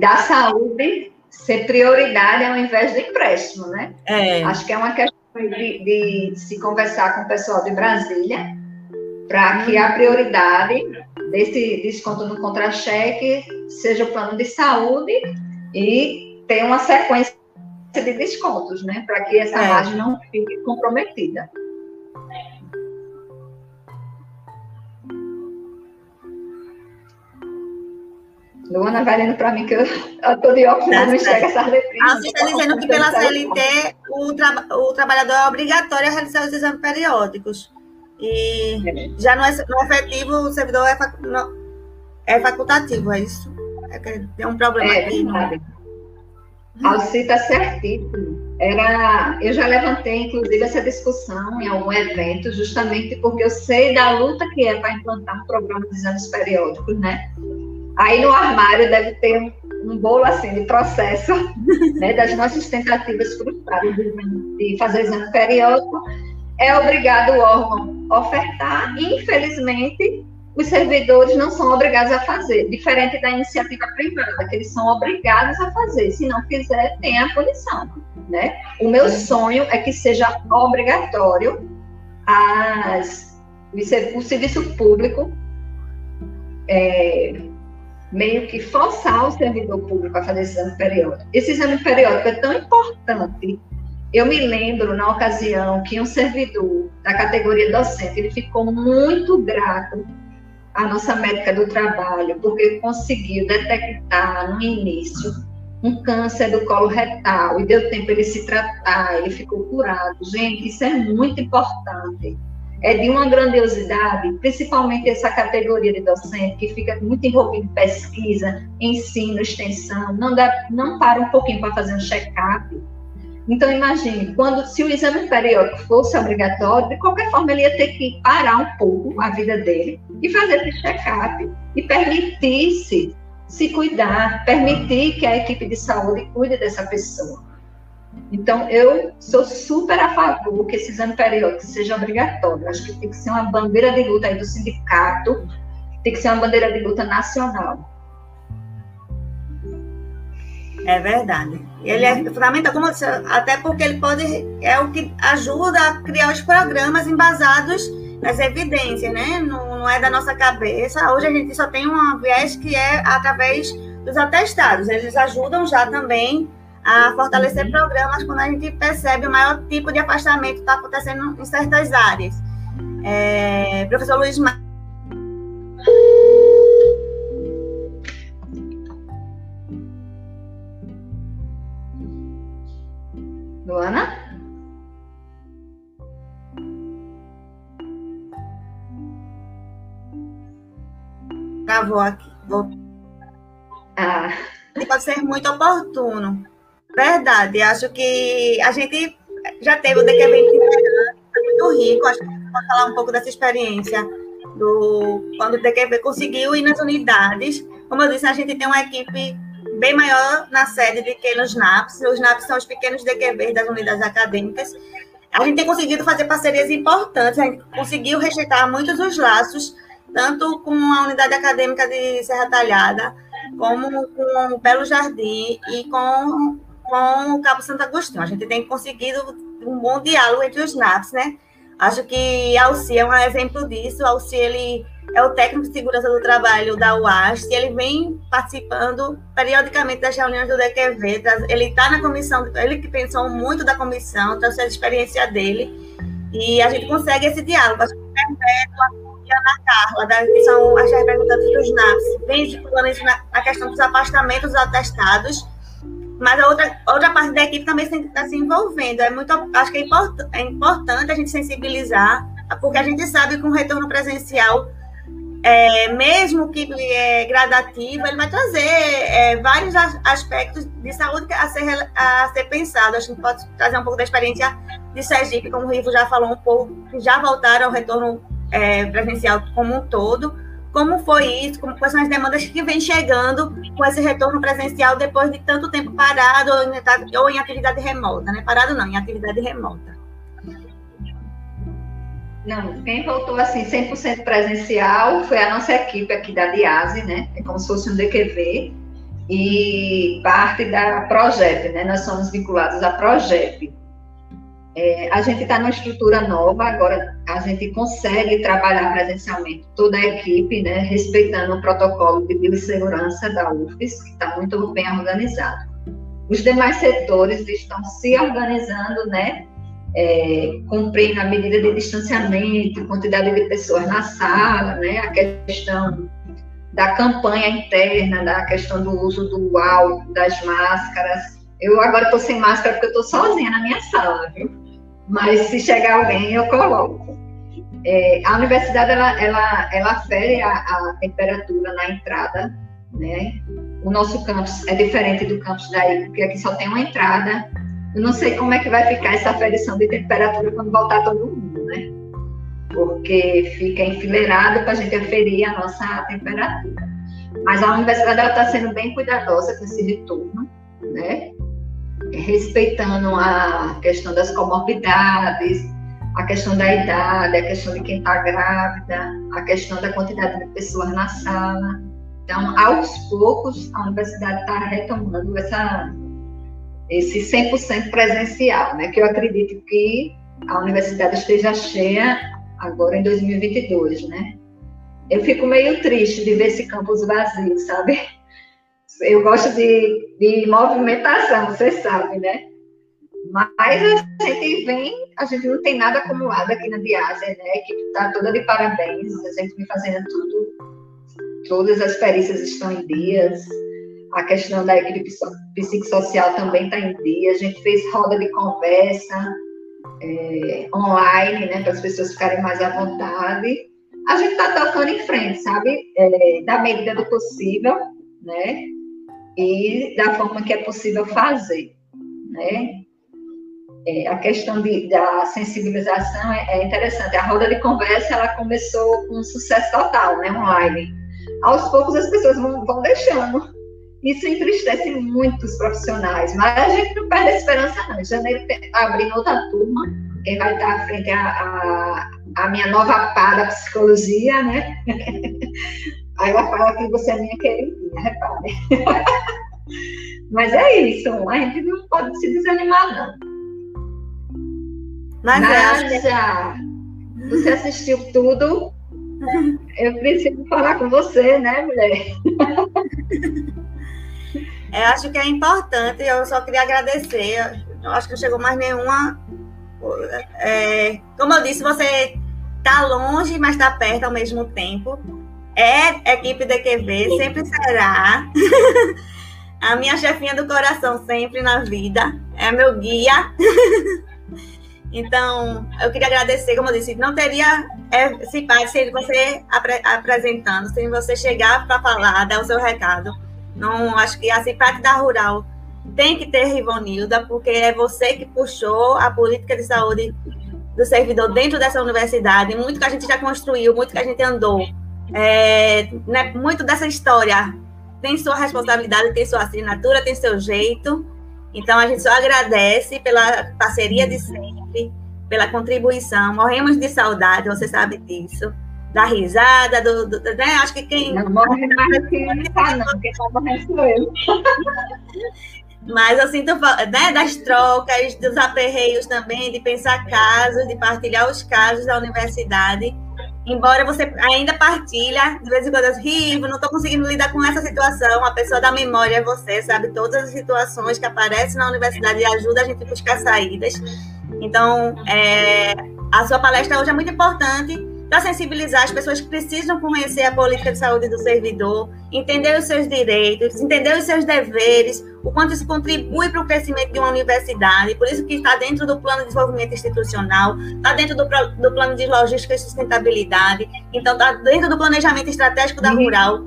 Da saúde ser prioridade ao invés de empréstimo, né? É. Acho que é uma questão de, de se conversar com o pessoal de Brasília para que a prioridade desse desconto no contra-cheque seja o plano de saúde e ter uma sequência de descontos, né? Para que essa é. margem não fique comprometida. Luana vai lendo para mim que eu estou de óculos, tá não enxerga essas letrinhas. Ah, você está dizendo que pela CLT o, tra o trabalhador é obrigatório a realizar os exames periódicos. E é. já no, no efetivo o servidor é, fac, é facultativo, é isso? É um problema é, aqui. Não... Alci está certíssimo. Era, eu já levantei, inclusive, essa discussão em algum evento, justamente porque eu sei da luta que é para implantar um programa de exames periódicos, né? Aí no armário deve ter um, um bolo assim de processo né, das nossas tentativas frustradas de, de fazer exame periódico. É obrigado o órgão ofertar, infelizmente, os servidores não são obrigados a fazer, diferente da iniciativa privada, que eles são obrigados a fazer. Se não fizer, tem a punição. Né? O meu sonho é que seja obrigatório as, o serviço público é, meio que forçar o servidor público a fazer esse exame periódico. Esse exame periódico é tão importante. Eu me lembro, na ocasião, que um servidor da categoria docente, ele ficou muito grato a nossa médica do trabalho, porque conseguiu detectar no início um câncer do colo retal e deu tempo ele se tratar, ele ficou curado. Gente, isso é muito importante. É de uma grandiosidade, principalmente essa categoria de docente que fica muito envolvido em pesquisa, ensino, extensão, não, dá, não para um pouquinho para fazer um check-up então, imagine, quando, se o exame periódico fosse obrigatório, de qualquer forma ele ia ter que parar um pouco a vida dele e fazer esse check-up e permitir-se se cuidar, permitir que a equipe de saúde cuide dessa pessoa. Então, eu sou super a favor que esse exame periódico seja obrigatório. Acho que tem que ser uma bandeira de luta aí do sindicato, tem que ser uma bandeira de luta nacional. É verdade. Ele é fundamental, como disse, até porque ele pode é o que ajuda a criar os programas embasados nas evidências, né? Não, não, é da nossa cabeça. Hoje a gente só tem um viés que é através dos atestados. Eles ajudam já também a fortalecer uhum. programas quando a gente percebe o maior tipo de afastamento que está acontecendo em certas áreas. É, professor Luiz Mar Luana? Travou aqui. Vou... Ah. Pode ser muito oportuno. Verdade. Acho que a gente já teve o DQB foi muito rico. Acho que a gente pode falar um pouco dessa experiência do quando o DQB conseguiu ir nas unidades. Como eu disse, a gente tem uma equipe bem maior na sede do que nos NAPs. Os NAPs são os pequenos DQBs das unidades acadêmicas. A gente tem conseguido fazer parcerias importantes, a gente conseguiu rejeitar muitos dos laços, tanto com a unidade acadêmica de Serra Talhada, como com o Belo Jardim e com, com o Cabo Santo Agostinho. A gente tem conseguido um bom diálogo entre os NAPs, né? Acho que Alci é um exemplo disso. Alci, ele é o técnico de segurança do trabalho da UAST, e ele vem participando periodicamente das reuniões do DQV, ele está na comissão, ele que pensou muito da comissão, trouxe a experiência dele, e a gente consegue esse diálogo. A Ana Carla, da, que são as representantes dos NAPS, vem estipulando isso na, questão dos afastamentos atestados, mas a outra, outra parte da equipe também está se envolvendo. É muito, acho que é, import, é importante a gente sensibilizar, porque a gente sabe que um retorno presencial é, mesmo que é gradativo, ele vai trazer é, vários aspectos de saúde a ser, a ser pensado. A gente pode trazer um pouco da experiência de Sergipe, como o Rivo já falou um pouco, que já voltaram ao retorno é, presencial como um todo. Como foi isso? Como, quais são as demandas que vem chegando com esse retorno presencial depois de tanto tempo parado ou em, ou em atividade remota? Né? Parado não, em atividade remota. Não, quem voltou assim 100% presencial foi a nossa equipe aqui da Diase, né? É como se fosse um DQV e parte da Progep, né? Nós somos vinculados à Progep. É, a gente está numa estrutura nova, agora a gente consegue trabalhar presencialmente toda a equipe, né? Respeitando o protocolo de biossegurança da UFES, que está muito bem organizado. Os demais setores estão se organizando, né? É, cumprindo a medida de distanciamento, quantidade de pessoas na sala, né, a questão da campanha interna, da questão do uso do álcool, das máscaras. Eu agora estou sem máscara porque eu estou sozinha na minha sala, viu? Mas se chegar alguém, eu coloco. É, a universidade, ela, ela, ela fere a, a temperatura na entrada, né? o nosso campus é diferente do campus daí, porque aqui só tem uma entrada. Eu não sei como é que vai ficar essa aferição de temperatura quando voltar todo mundo, né? Porque fica enfileirado para a gente aferir a nossa temperatura. Mas a universidade está sendo bem cuidadosa com esse retorno, né? Respeitando a questão das comorbidades, a questão da idade, a questão de quem está grávida, a questão da quantidade de pessoas na sala. Então, aos poucos, a universidade está retomando essa, esse 100% presencial, né? que eu acredito que a universidade esteja cheia agora em 2022, né? Eu fico meio triste de ver esse campus vazio, sabe? Eu gosto de, de movimentação, você sabe, né? Mas a gente vem, a gente não tem nada acumulado aqui na Diásia, né? A equipe está toda de parabéns, a gente vem fazendo tudo, todas as perícias estão em dias, a questão da equipe psicossocial também está em dia, a gente fez roda de conversa é, online, né, para as pessoas ficarem mais à vontade. A gente está tocando em frente, sabe? É, da medida do possível, né? E da forma que é possível fazer, né? É, a questão de, da sensibilização é, é, interessante. A roda de conversa ela começou com um sucesso total, né, online. Aos poucos as pessoas vão, vão deixando. Isso entristece muito os profissionais, mas a gente não perde a esperança, não. Em janeiro abrindo outra turma, quem vai estar à frente é a, a, a minha nova pá da psicologia, né? Aí ela fala que você é minha queridinha, repare. Mas é isso, a gente não pode se desanimar, não. Mas é... você assistiu tudo? Eu preciso falar com você, né, mulher? Eu acho que é importante, eu só queria agradecer. Eu acho que não chegou mais nenhuma. É, como eu disse, você está longe, mas está perto ao mesmo tempo. É equipe da QV, sempre será. A minha chefinha do coração, sempre na vida. É meu guia. Então, eu queria agradecer, como eu disse, não teria esse pai se você apre apresentando, sem você chegar para falar, dar o seu recado. Não, acho que a CIPAC da Rural tem que ter Rivonilda, porque é você que puxou a política de saúde do servidor dentro dessa universidade, muito que a gente já construiu, muito que a gente andou. É, né, muito dessa história tem sua responsabilidade, tem sua assinatura, tem seu jeito. Então, a gente só agradece pela parceria de sempre, pela contribuição. Morremos de saudade, você sabe disso. Da risada, do, do, né? Acho que quem. Não morre mais que tá, não, quem tá morrendo sou eu. Mas eu sinto né, das trocas, dos aperreios também, de pensar casos, de partilhar os casos da universidade embora você ainda partilha, de vez em quando eu rivo, não estou conseguindo lidar com essa situação, a pessoa da memória é você, sabe? Todas as situações que aparecem na universidade e ajuda a gente a buscar saídas. Então, é, a sua palestra hoje é muito importante para sensibilizar as pessoas que precisam conhecer a política de saúde do servidor, entender os seus direitos, entender os seus deveres, o quanto isso contribui para o crescimento de uma universidade, por isso que está dentro do plano de desenvolvimento institucional, está dentro do, do plano de logística e sustentabilidade, então está dentro do planejamento estratégico da Rural,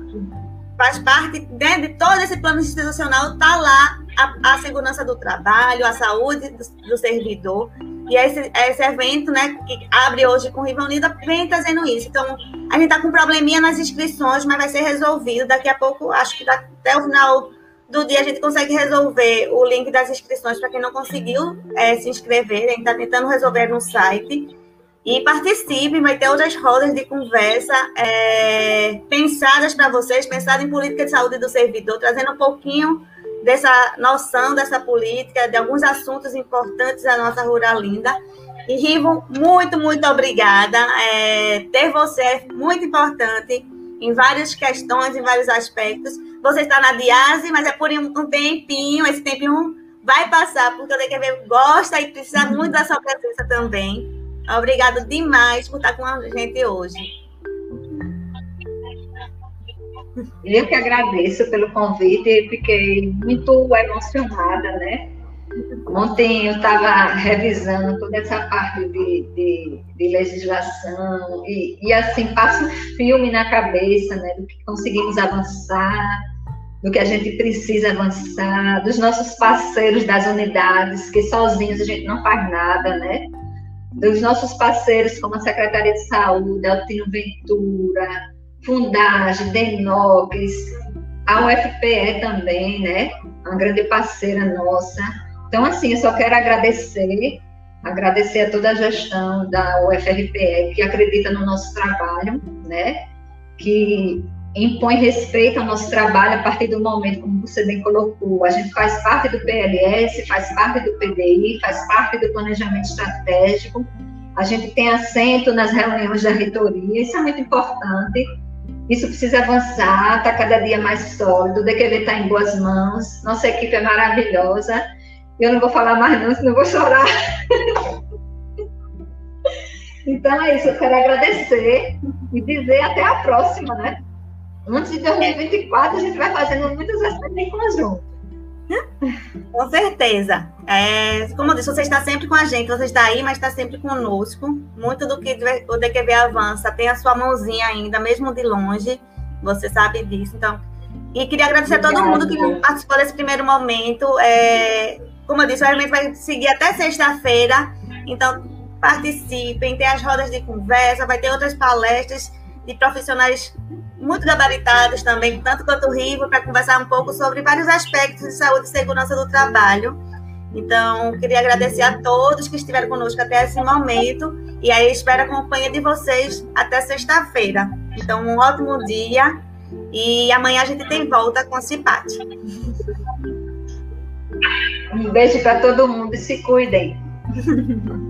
faz parte né, de todo esse plano institucional, está lá a, a, segurança do trabalho, a saúde do, do servidor, e esse, esse evento, né, que abre hoje com Riva Unida, vem trazendo isso. Então, a gente está com um probleminha nas inscrições, mas vai ser resolvido. Daqui a pouco, acho que até o final do dia a gente consegue resolver o link das inscrições para quem não conseguiu é, se inscrever. A gente está tentando resolver no site. E participe, vai ter outras rodas de conversa é, pensadas para vocês, pensadas em política de saúde do servidor, trazendo um pouquinho dessa noção dessa política, de alguns assuntos importantes da nossa Ruralinda. E Rivo, muito, muito obrigada. É, ter você é muito importante em várias questões, em vários aspectos. Você está na Diase, mas é por um tempinho, esse tempinho vai passar, porque o DQV gosta e precisa muito da sua presença também. Obrigado demais por estar com a gente hoje. Eu que agradeço pelo convite, fiquei muito emocionada, né? Ontem eu estava revisando toda essa parte de, de, de legislação e, e, assim, passa um filme na cabeça, né, do que conseguimos avançar, do que a gente precisa avançar, dos nossos parceiros das unidades, que sozinhos a gente não faz nada, né? Dos nossos parceiros, como a Secretaria de Saúde, Altino Ventura, Fundage, Denox, a UFPE também, né? Uma grande parceira nossa. Então, assim, eu só quero agradecer, agradecer a toda a gestão da UFRPE que acredita no nosso trabalho, né? Que impõe respeito ao nosso trabalho a partir do momento, como você bem colocou, a gente faz parte do PLS, faz parte do PDI, faz parte do planejamento estratégico, a gente tem assento nas reuniões da reitoria, isso é muito importante, isso precisa avançar, está cada dia mais sólido, o DQV está em boas mãos, nossa equipe é maravilhosa, eu não vou falar mais não, senão vou chorar. então é isso, eu quero agradecer e dizer até a próxima, né? Antes de 2024, a gente vai fazendo muitas ações em conjunto. Com certeza. É, como eu disse, você está sempre com a gente, você está aí, mas está sempre conosco. Muito do que o DQB avança tem a sua mãozinha ainda, mesmo de longe. Você sabe disso. Então, e queria agradecer Obrigada. a todo mundo que participou desse primeiro momento. É, como eu disse, o evento vai seguir até sexta-feira. Então, participem, tem as rodas de conversa, vai ter outras palestras de profissionais muito gabaritados também, tanto quanto o Rivo, para conversar um pouco sobre vários aspectos de saúde e segurança do trabalho. Então, queria agradecer a todos que estiveram conosco até esse momento e aí espero a companhia de vocês até sexta-feira. Então, um ótimo dia e amanhã a gente tem volta com a CIPAT. Um beijo para todo mundo e se cuidem.